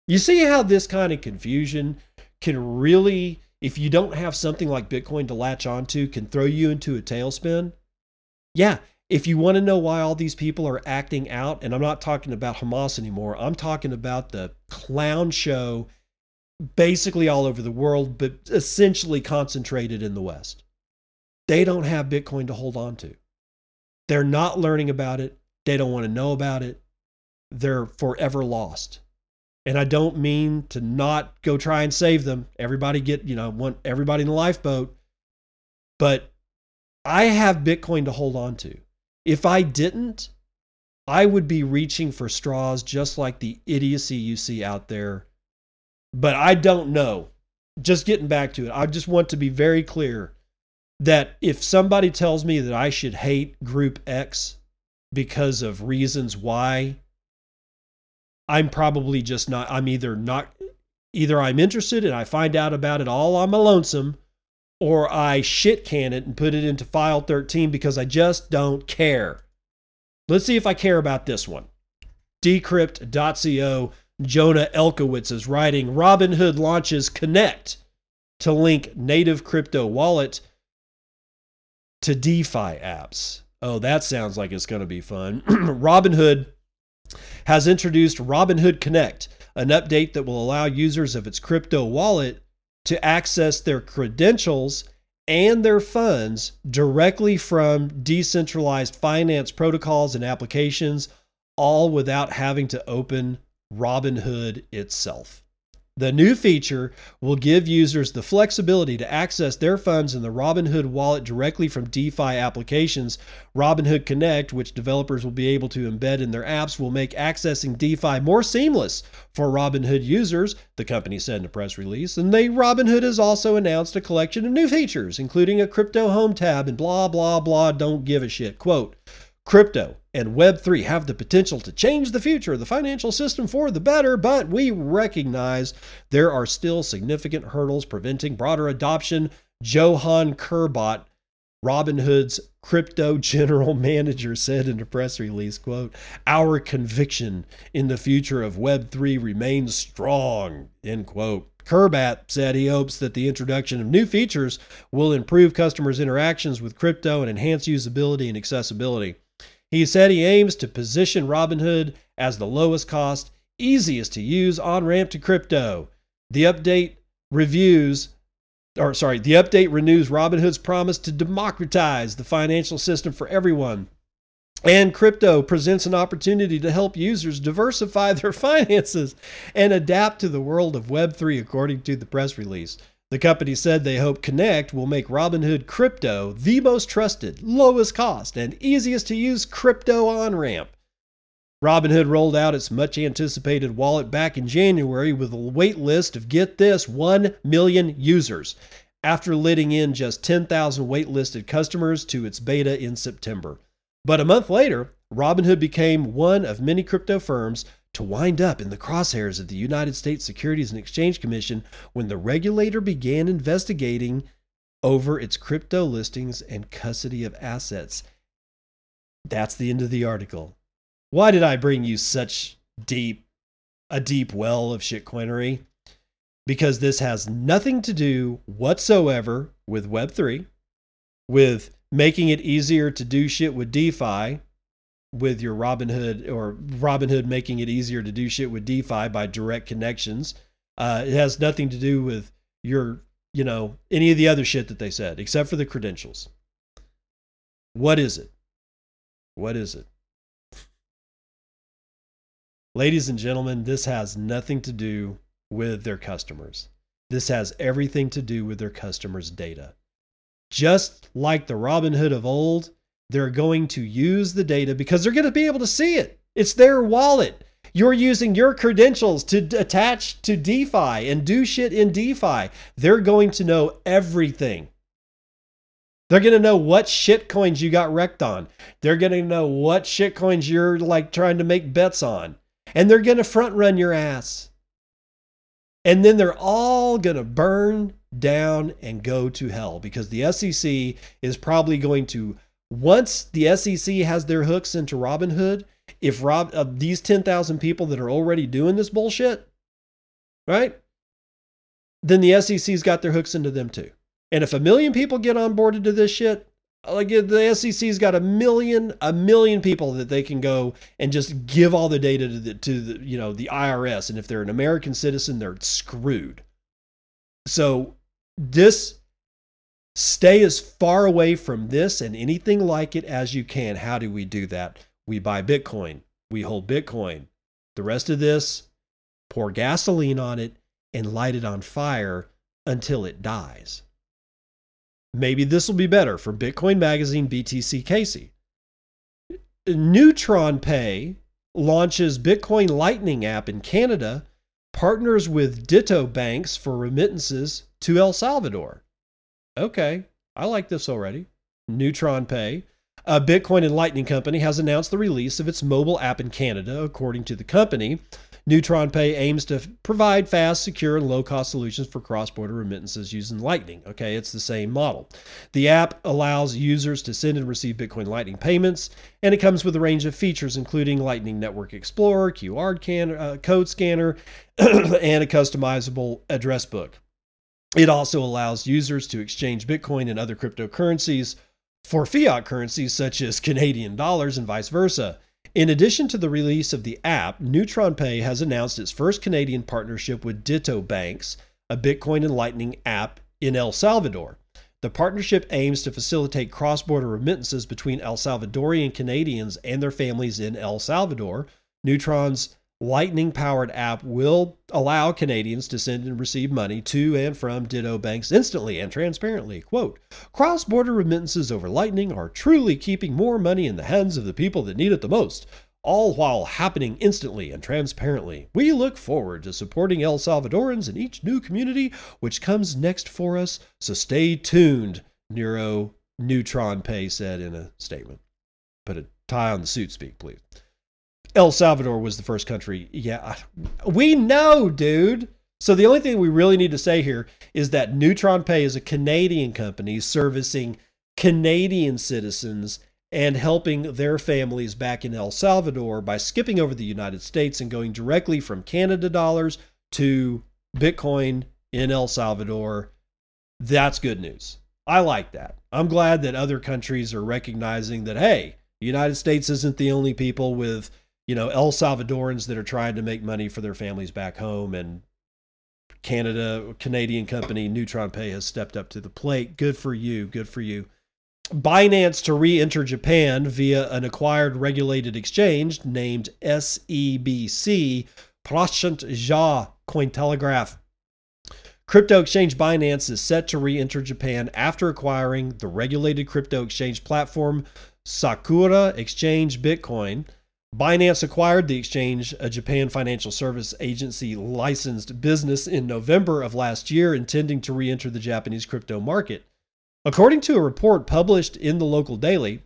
Speaker 2: You see how this kind of confusion can really, if you don't have something like Bitcoin to latch onto, can throw you into a tailspin? Yeah, if you want to know why all these people are acting out, and I'm not talking about Hamas anymore, I'm talking about the clown show basically all over the world, but essentially concentrated in the West. They don't have Bitcoin to hold on to. They're not learning about it. They don't want to know about it. They're forever lost and I don't mean to not go try and save them. Everybody get, you know, want everybody in the lifeboat. But I have Bitcoin to hold on to. If I didn't, I would be reaching for straws just like the idiocy you see out there. But I don't know. Just getting back to it, I just want to be very clear that if somebody tells me that I should hate Group X because of reasons why I'm probably just not, I'm either not, either I'm interested and I find out about it all on my lonesome, or I shit can it and put it into file 13 because I just don't care. Let's see if I care about this one. Decrypt.co, Jonah Elkowitz is writing Robinhood launches Connect to link native crypto wallet to DeFi apps. Oh, that sounds like it's going to be fun. <clears throat> Robinhood has introduced Robinhood Connect, an update that will allow users of its crypto wallet to access their credentials and their funds directly from decentralized finance protocols and applications, all without having to open Robinhood itself. The new feature will give users the flexibility to access their funds in the Robinhood wallet directly from DeFi applications. Robinhood Connect, which developers will be able to embed in their apps, will make accessing DeFi more seamless for Robinhood users, the company said in a press release. And they Robinhood has also announced a collection of new features, including a crypto home tab and blah, blah, blah, don't give a shit. Quote, Crypto and Web3 have the potential to change the future of the financial system for the better, but we recognize there are still significant hurdles preventing broader adoption. Johan Kerbrat, Robinhood's crypto <laughs> general manager said in a press release, quote, "Our conviction in the future of web3 remains strong." End quote. Kerbrat said he hopes that the introduction of new features will improve customers' interactions with crypto and enhance usability and accessibility. He said he aims to position Robinhood as the lowest cost, easiest to use on ramp to crypto. The update reviews or sorry, the update renews Robinhood's promise to democratize the financial system for everyone. And crypto presents an opportunity to help users diversify their <laughs> finances and adapt to the world of Web3, according to the press release. The company said they hope Connect will make Robinhood crypto the most trusted, lowest cost, and easiest to use crypto on ramp. Robinhood rolled out its much anticipated wallet back in January with a wait list of get this 1 million users after letting in just 10,000 waitlisted customers to its beta in September. But a month later, Robinhood became one of many crypto firms to wind up in the crosshairs of the United States Securities and Exchange Commission when the regulator began investigating over its crypto listings and custody of assets. That's the end of the article. Why did I bring you such deep a deep well of shitcoinery? Because this has nothing to do whatsoever with Web3, with making it easier to do shit with DeFi, with your Robinhood or Robinhood making it easier to do shit with DeFi by direct connections. Uh, it has nothing to do with your, you know, any of the other shit that they said, except for the credentials. What is it? What is it? Ladies and gentlemen, this has nothing to do with their customers. This has everything to do with their customers' data. Just like the Robinhood of old, they're going to use the data because they're going to be able to see it. It's their wallet. You're using your credentials to attach to DeFi and do shit in DeFi. They're going to know everything. They're going to know what shit coins you got wrecked on. They're going to know what shit coins you're like trying to make bets on. And they're going to front run your ass. And then they're all going to burn down and go to hell because the SEC is probably going to once the SEC has their hooks into Robinhood, if Rob uh, these 10,000 people that are already doing this bullshit, right? Then the SEC's got their hooks into them too. And if a million people get onboarded to this shit, like the SEC's got a million a million people that they can go and just give all the data to the to the you know the IRS and if they're an American citizen they're screwed. So this Stay as far away from this and anything like it as you can. How do we do that? We buy Bitcoin, we hold Bitcoin. The rest of this, pour gasoline on it and light it on fire until it dies. Maybe this will be better from Bitcoin Magazine BTC Casey. Neutron Pay launches Bitcoin Lightning app in Canada, partners with DitoBanx for remittances to El Salvador okay, I like this already. Neutron Pay. A Bitcoin and Lightning company has announced the release of its mobile app in Canada, according to the company. Neutron Pay aims to provide fast, secure, and low cost solutions for cross border remittances using Lightning. Okay, it's the same model. The app allows users to send and receive Bitcoin Lightning payments, and it comes with a range of features, including Lightning Network Explorer, QR can, uh, code scanner, <clears throat> and a customizable address book. It also allows users to exchange Bitcoin and other cryptocurrencies for fiat currencies such as Canadian dollars and vice versa. In addition to the release of the app, Neutron Pay has announced its first Canadian partnership with DitoBanx, a Bitcoin and Lightning app in El Salvador. The partnership aims to facilitate cross border remittances between El Salvadorian Canadians and their families in El Salvador. Neutron's Lightning powered app will allow Canadians to send and receive money to and from DitoBanx instantly and transparently. Quote Cross border remittances over Lightning are truly keeping more money in the hands of the people that need it the most, all while happening instantly and transparently. We look forward to supporting El Salvadorans in each new community which comes next for us, so stay tuned, Neuro Neutron Pay said in a statement. Put a tie on the suit speak, please. El Salvador was the first country. Yeah, we know, dude. So the only thing we really need to say here is that Neutron Pay is a Canadian company servicing Canadian citizens and helping their families back in El Salvador by skipping over the United States and going directly from Canada dollars to Bitcoin in El Salvador. That's good news. I like that. I'm glad that other countries are recognizing that, hey, the United States isn't the only people with you know, El Salvadorans that are trying to make money for their families back home and Canada, Canadian company Neutron Pay has stepped up to the plate. Good for you. Good for you. Binance to re enter Japan via an acquired regulated exchange named SEBC, Prashant Jha, Cointelegraph. Crypto exchange Binance is set to re enter Japan after acquiring the regulated crypto exchange platform Sakura Exchange Bitcoin. Binance acquired the exchange, a Japan financial service agency licensed business, in November of last year, intending to re enter the Japanese crypto market. According to a report published in the local daily,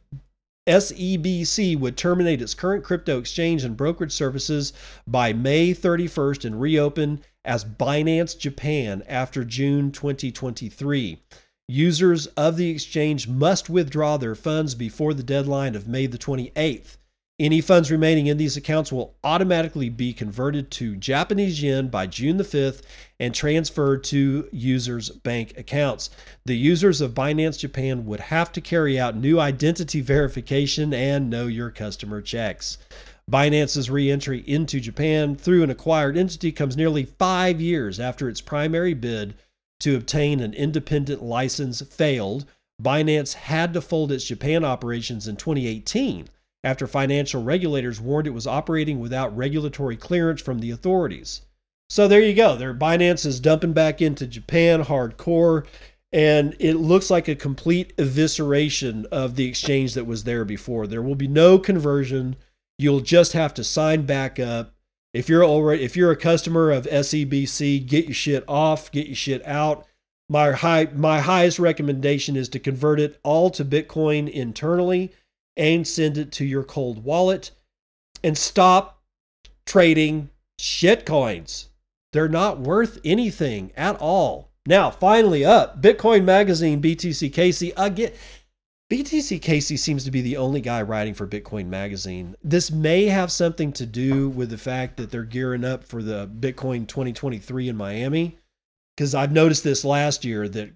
Speaker 2: SEBC would terminate its current crypto exchange and brokerage services by May 31st and reopen as Binance Japan after June 2023. Users of the exchange must withdraw their funds before the deadline of May the 28th. Any funds remaining in these accounts will automatically be converted to Japanese yen by June the 5th and transferred to users' bank accounts. The users of Binance Japan would have to carry out new identity verification and know your customer checks. Binance's re entry into Japan through an acquired entity comes nearly five years after its primary bid to obtain an independent license failed. Binance had to fold its Japan operations in 2018 after financial regulators warned it was operating without regulatory clearance from the authorities. So there you go. Their Binance is dumping back into Japan hardcore, and it looks like a complete evisceration of the exchange that was there before. There will be no conversion. You'll just have to sign back up. If you're already if you're a customer of SEBC, get your shit off, get your shit out. My high my highest recommendation is to convert it all to Bitcoin internally and send it to your cold wallet and stop trading shit coins. They're not worth anything at all. Now, finally up, Bitcoin Magazine, BTC Casey again. BTC Casey seems to be the only guy writing for Bitcoin Magazine. This may have something to do with the fact that they're gearing up for the Bitcoin 2023 in Miami. Because I've noticed this last year that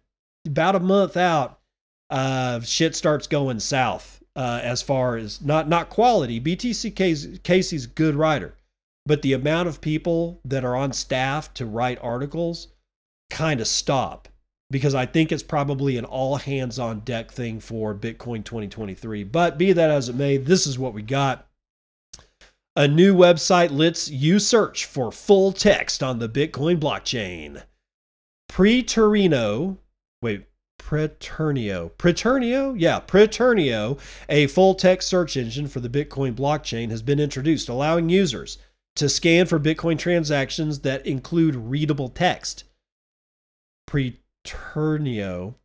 Speaker 2: about a month out, uh, shit starts going south uh, as far as not not quality. BTC Casey's good writer, but the amount of people that are on staff to write articles kind of stop because I think it's probably an all hands on deck thing for Bitcoin 2023. But be that as it may, this is what we got. A new website lets you search for full text on the Bitcoin blockchain. Preterino, wait, Preternio. Preternio? Yeah, Preternio, a full text search engine for the Bitcoin blockchain, has been introduced, allowing users to scan for Bitcoin transactions that include readable text. Preternio.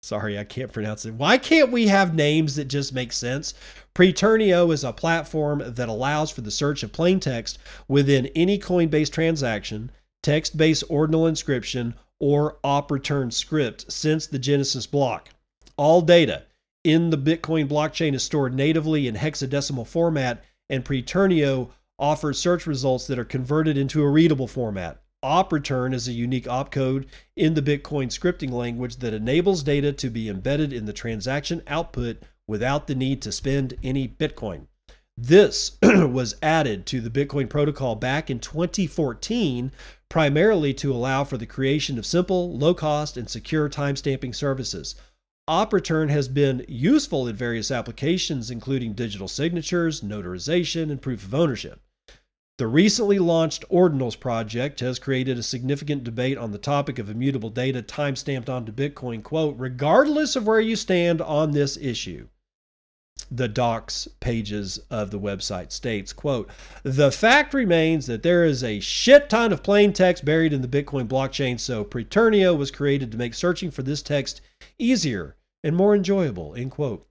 Speaker 2: Sorry, I can't pronounce it. Why can't we have names that just make sense? Preternio is a platform that allows for the search of plain text within any Coinbase transaction, text based ordinal inscription, or op return script since the Genesis block. All data in the Bitcoin blockchain is stored natively in hexadecimal format, and Preternio offers search results that are converted into a readable format. Op return is a unique opcode in the Bitcoin scripting language that enables data to be embedded in the transaction output without the need to spend any Bitcoin. This <clears throat> was added to the Bitcoin protocol back in 2014, primarily to allow for the creation of simple, low cost, and secure timestamping services. OpReturn has been useful in various applications, including digital signatures, notarization, and proof of ownership. The recently launched Ordinals project has created a significant debate on the topic of immutable data timestamped onto Bitcoin, quote, regardless of where you stand on this issue the docs pages of the website states quote the fact remains that there is a shit ton of plain text buried in the bitcoin blockchain so preternio was created to make searching for this text easier and more enjoyable end quote.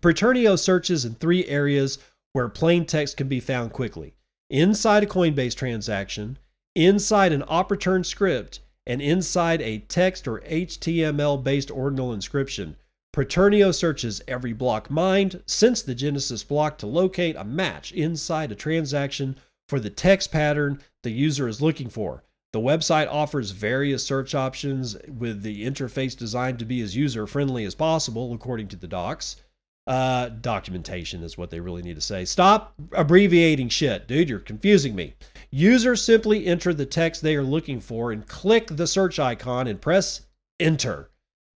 Speaker 2: Preternio searches in three areas where plain text can be found quickly. Inside a coinbase transaction inside an op return script and inside a text or html based ordinal inscription Preternio searches every block mined since the Genesis block to locate a match inside a transaction for the text pattern the user is looking for. The website offers various search options with the interface designed to be as user friendly as possible, according to the docs. Uh, documentation is what they really need to say. Stop abbreviating shit, dude. You're confusing me. Users simply enter the text they are looking for and click the search icon and press enter.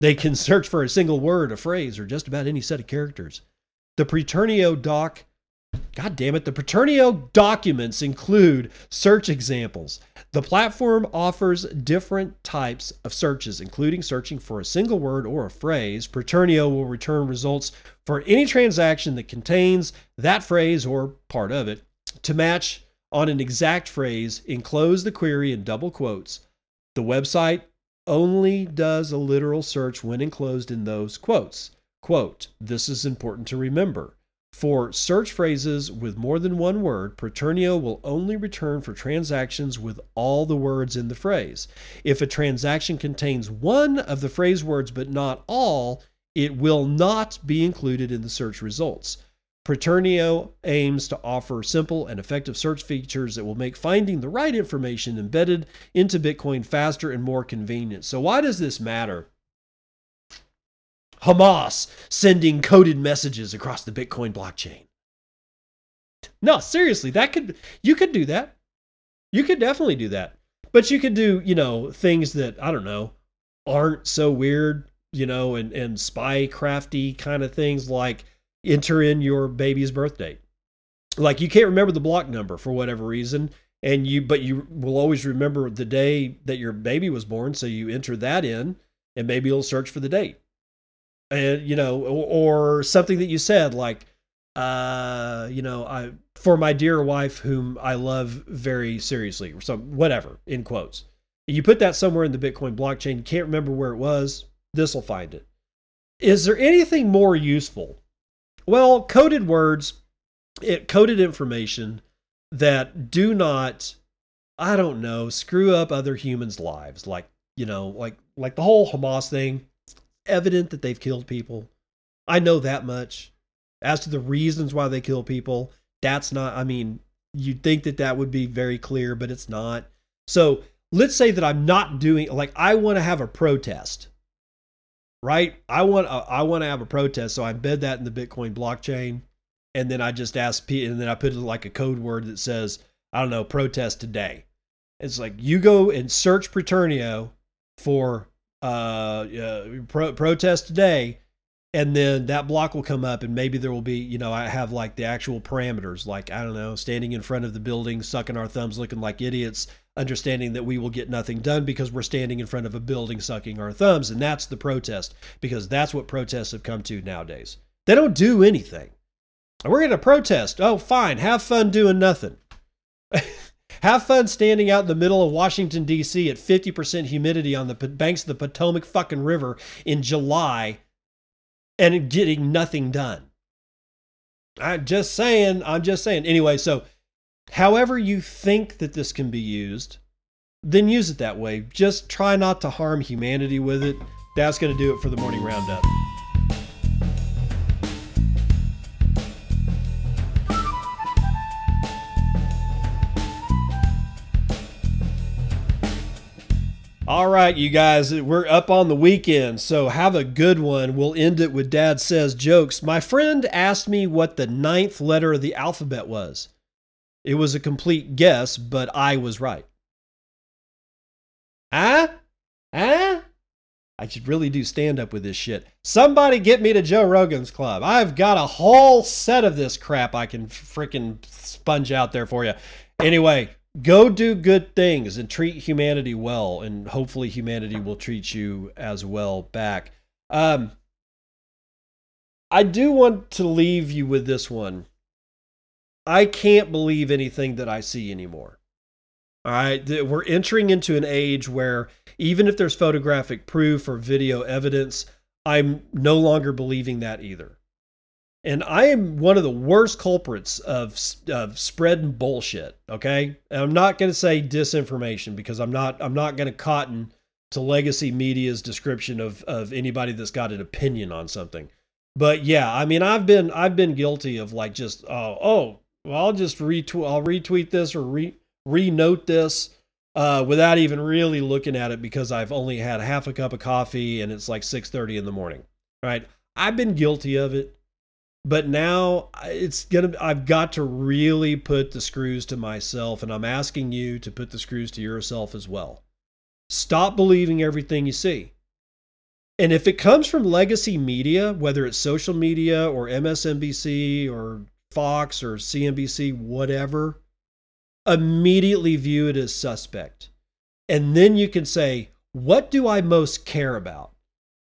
Speaker 2: They can search for a single word, a phrase, or just about any set of characters. The Preternio doc God damn it, the Preternio documents include search examples. The platform offers different types of searches, including searching for a single word or a phrase. Preternio will return results for any transaction that contains that phrase or part of it. To match on an exact phrase, enclose the query in double quotes. The website only does a literal search when enclosed in those quotes. Quote, this is important to remember. For search phrases with more than one word, Preternio will only return for transactions with all the words in the phrase. If a transaction contains one of the phrase words but not all, it will not be included in the search results. Preternio aims to offer simple and effective search features that will make finding the right information embedded into Bitcoin faster and more convenient. So, why does this matter? Hamas sending coded messages across the Bitcoin blockchain. No, seriously, that could you could do that. You could definitely do that. But you could do, you know, things that I don't know aren't so weird, you know, and and spy crafty kind of things like enter in your baby's birth date. Like you can't remember the block number for whatever reason, and you but you will always remember the day that your baby was born, so you enter that in, and maybe it'll search for the date and you know, or, or something that you said like, uh, you know, I for my dear wife whom I love very seriously, or some whatever in quotes. You put that somewhere in the Bitcoin blockchain. Can't remember where it was. This will find it. Is there anything more useful? Well, coded words, it coded information that do not, I don't know, screw up other humans' lives. Like you know, like like the whole Hamas thing evident that they've killed people. I know that much. As to the reasons why they kill people, that's not, I mean, you'd think that that would be very clear, but it's not. So let's say that I'm not doing, like, I want to have a protest, right? I want, a, I want to have a protest. So I embed that in the Bitcoin blockchain. And then I just ask, P, and then I put it like a code word that says, I don't know, protest today. It's like you go and search Preternio for uh, uh pro- protest today and then that block will come up and maybe there will be you know i have like the actual parameters like i don't know standing in front of the building sucking our thumbs looking like idiots understanding that we will get nothing done because we're standing in front of a building sucking our thumbs. And that's the protest because that's what protests have come to nowadays. They don't do anything. We're going to protest. Oh fine. Have fun doing nothing. <laughs> Have fun standing out in the middle of Washington, D.C. at 50% humidity on the banks of the Potomac fucking river in July and getting nothing done. I'm just saying, I'm just saying. Anyway, so however you think that this can be used, then use it that way. Just try not to harm humanity with it. That's going to do it for the morning roundup. All right, you guys, we're up on the weekend, so have a good one. We'll end it with Dad Says Jokes. My friend asked me what the ninth letter of the alphabet was. It was a complete guess, but I was right. Ah? Ah? I should really do stand up with this shit. Somebody get me to Joe Rogan's club. I've got a whole set of this crap I can freaking sponge out there for you. Anyway, go do good things and treat humanity well and hopefully humanity will treat you as well back. Um i do want to leave you with this one. I can't believe anything that i see anymore. All right we're entering into an age where even if there's photographic proof or video evidence i'm no longer believing that either and I am one of the worst culprits of, of spreading bullshit. Okay, and I'm not going to say disinformation because I'm not I'm not going to cotton to legacy media's description of of anybody that's got an opinion on something. But yeah, I mean, I've been I've been guilty of like just oh oh well I'll just retweet I'll retweet this or re renote this uh, without even really looking at it because I've only had half a cup of coffee and it's like six thirty in the morning. Right? I've been guilty of it but now it's gonna i've got to really put the screws to myself and i'm asking you to put the screws to yourself as well stop believing everything you see and if it comes from legacy media whether it's social media or msnbc or Fox or CNBC, whatever, immediately view it as suspect. And then you can say, what do I most care about?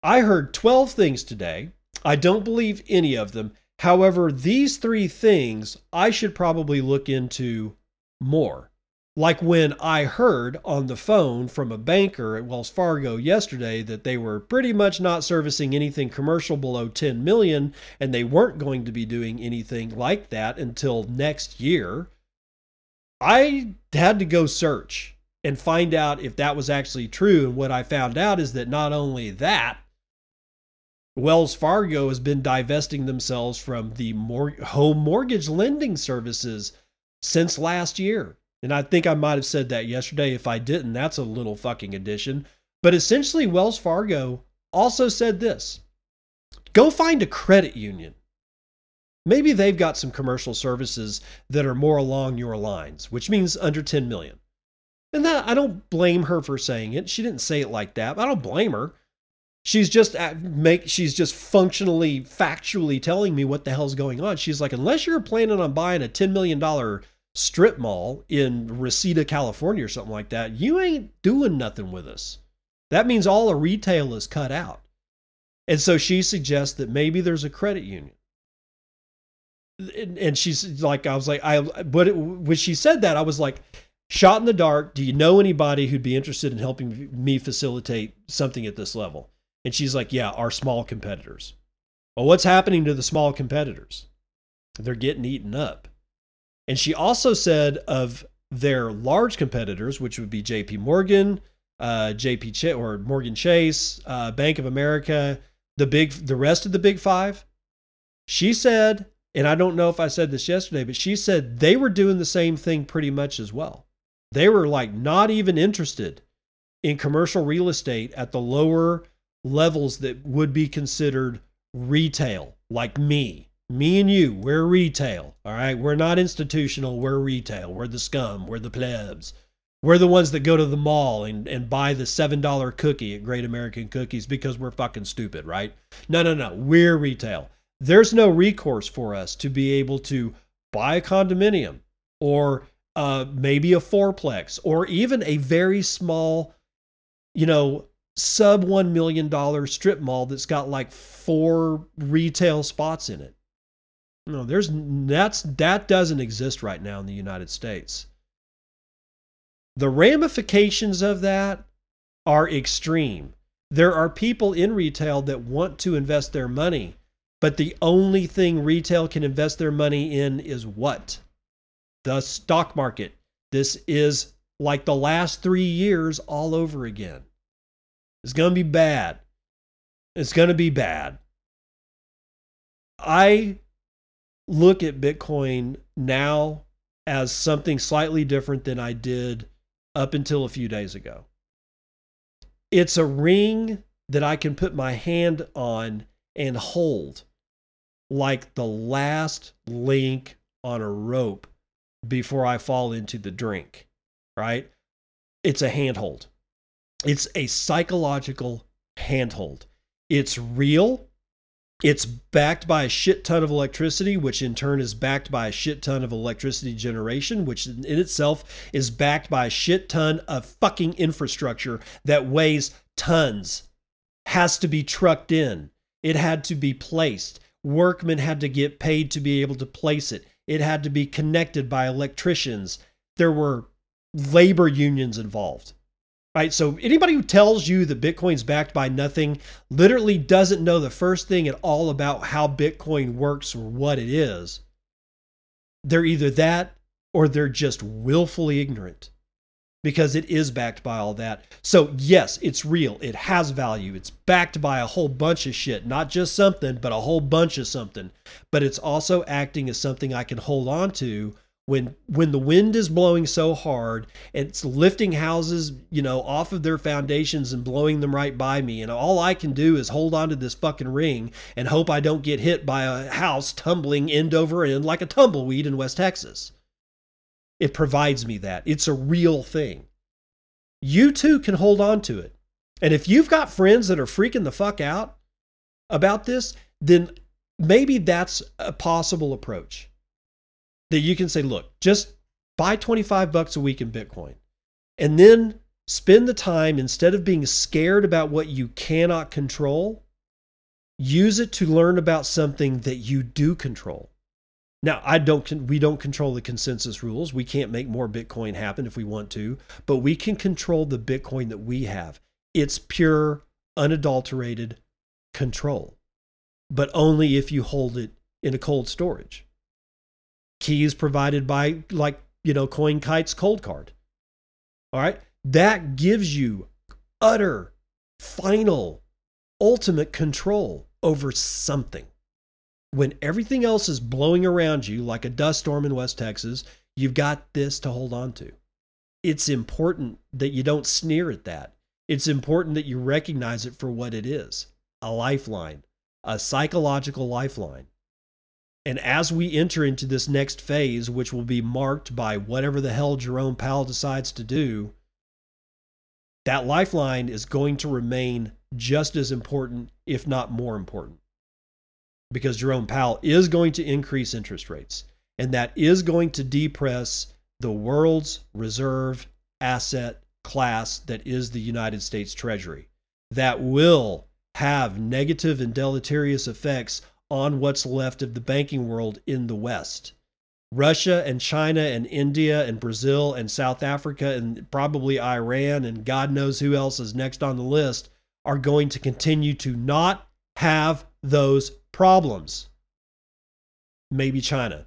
Speaker 2: I heard 12 things today. I don't believe any of them. However, these three things I should probably look into more. Like when I heard on the phone from a banker at Wells Fargo yesterday that they were pretty much not servicing anything commercial below 10 million and they weren't going to be doing anything like that until next year. I had to go search and find out if that was actually true. And what I found out is that not only that, Wells Fargo has been divesting themselves from the mor- home mortgage lending services since last year. And I think I might have said that yesterday. If I didn't, that's a little fucking addition. But essentially, Wells Fargo also said this go find a credit union. Maybe they've got some commercial services that are more along your lines, which means under 10 million. And that I don't blame her for saying it. She didn't say it like that. I don't blame her. She's just make she's just functionally factually telling me what the hell's going on. She's like unless you're planning on buying a 10 million dollar strip mall in Reseda, California, or something like that, you ain't doing nothing with us. That means all the retail is cut out. And so she suggests that maybe there's a credit union. And she's like, I was like, I, but when she said that, I was like, shot in the dark. Do you know anybody who'd be interested in helping me facilitate something at this level? And she's like, yeah, our small competitors. Well, what's happening to the small competitors? They're getting eaten up. And she also said of their large competitors, which would be JP Morgan, uh, JP Ch- or Morgan Chase, uh, Bank of America, the big, the rest of the big five. She said, and I don't know if I said this yesterday, but she said they were doing the same thing pretty much as well. They were like not even interested in commercial real estate at the lower levels that would be considered retail, like me. Me and you, we're retail. All right. We're not institutional. We're retail. We're the scum. We're the plebs. We're the ones that go to the mall and, and buy the $7 cookie at Great American Cookies because we're fucking stupid, right? No, no, no. We're retail. There's no recourse for us to be able to buy a condominium or uh, maybe a fourplex or even a very small, you know, sub $1 million strip mall that's got like four retail spots in it. No, there's that's that doesn't exist right now in the United States. The ramifications of that are extreme. There are people in retail that want to invest their money, but the only thing retail can invest their money in is what? The stock market. This is like the last three years all over again. It's going to be bad. It's going to be bad. I look at Bitcoin now as something slightly different than I did up until a few days ago. It's a ring that I can put my hand on and hold like the last link on a rope before I fall into the drink, right? It's a handhold. It's a psychological handhold. It's real. It's backed by a shit ton of electricity, which in turn is backed by a shit ton of electricity generation, which in itself is backed by a shit ton of fucking infrastructure that weighs tons, has to be trucked in. It had to be placed. Workmen had to get paid to be able to place it. It had to be connected by electricians. There were labor unions involved right? So anybody who tells you that Bitcoin's backed by nothing literally doesn't know the first thing at all about how Bitcoin works or what it is. They're either that or they're just willfully ignorant because it is backed by all that. So, yes, it's real. It has value. It's backed by a whole bunch of shit, not just something, but a whole bunch of something. But it's also acting as something I can hold on to when when the wind is blowing so hard it's lifting houses you know off of their foundations and blowing them right by me. And all i can do is hold on to this fucking ring and hope i don't get hit by a house tumbling end over end like a tumbleweed in west texas. It provides me that. It's a real thing. You too can hold on to it. And if you've got friends that are freaking the fuck out about this then maybe that's a possible approach that you can say, look, just buy 25 bucks a week in Bitcoin and then spend the time instead of being scared about what you cannot control, use it to learn about something that you do control. Now, I don't we don't control the consensus rules. We can't make more Bitcoin happen if we want to, but we can control the Bitcoin that we have. It's pure unadulterated control. But only if you hold it in a cold storage. Keys provided by like, you know, CoinKite's Coldcard. All right? That gives you utter final ultimate control over something. When everything else is blowing around you like a dust storm in West Texas, you've got this to hold on to. It's important that you don't sneer at that. It's important that you recognize it for what it is a lifeline, a psychological lifeline. And as we enter into this next phase, which will be marked by whatever the hell Jerome Powell decides to do, that lifeline is going to remain just as important, if not more important. Because Jerome Powell is going to increase interest rates, and that is going to depress the world's reserve asset class that is the United States Treasury. That will have negative and deleterious effects on what's left of the banking world in the West. Russia and China and India and Brazil and South Africa and probably Iran and God knows who else is next on the list are going to continue to not have those problems. Maybe China.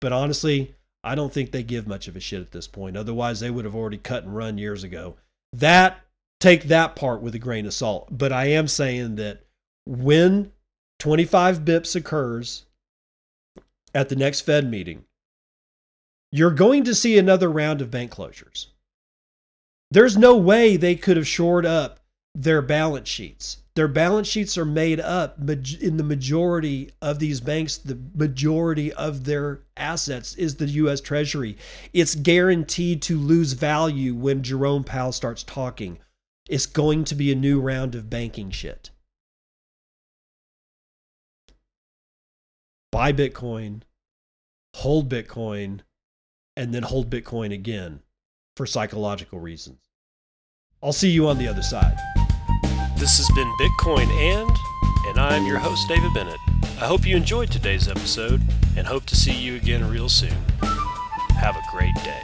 Speaker 2: But honestly, I don't think they give much of a shit at this point. Otherwise, they would have already cut and run years ago. That take that part with a grain of salt. But I am saying that when 25 bips occurs at the next Fed meeting, you're going to see another round of bank closures. There's no way they could have shored up their balance sheets. Their balance sheets are made up in the majority of these banks, the majority of their assets is the US Treasury. It's guaranteed to lose value when Jerome Powell starts talking. It's going to be a new round of banking shit. Buy Bitcoin, hold Bitcoin, and then hold Bitcoin again for psychological reasons. I'll see you on the other side.
Speaker 1: This has been Bitcoin and, and I'm your host, David Bennett. I hope you enjoyed today's episode and hope to see you again real soon. Have a great day.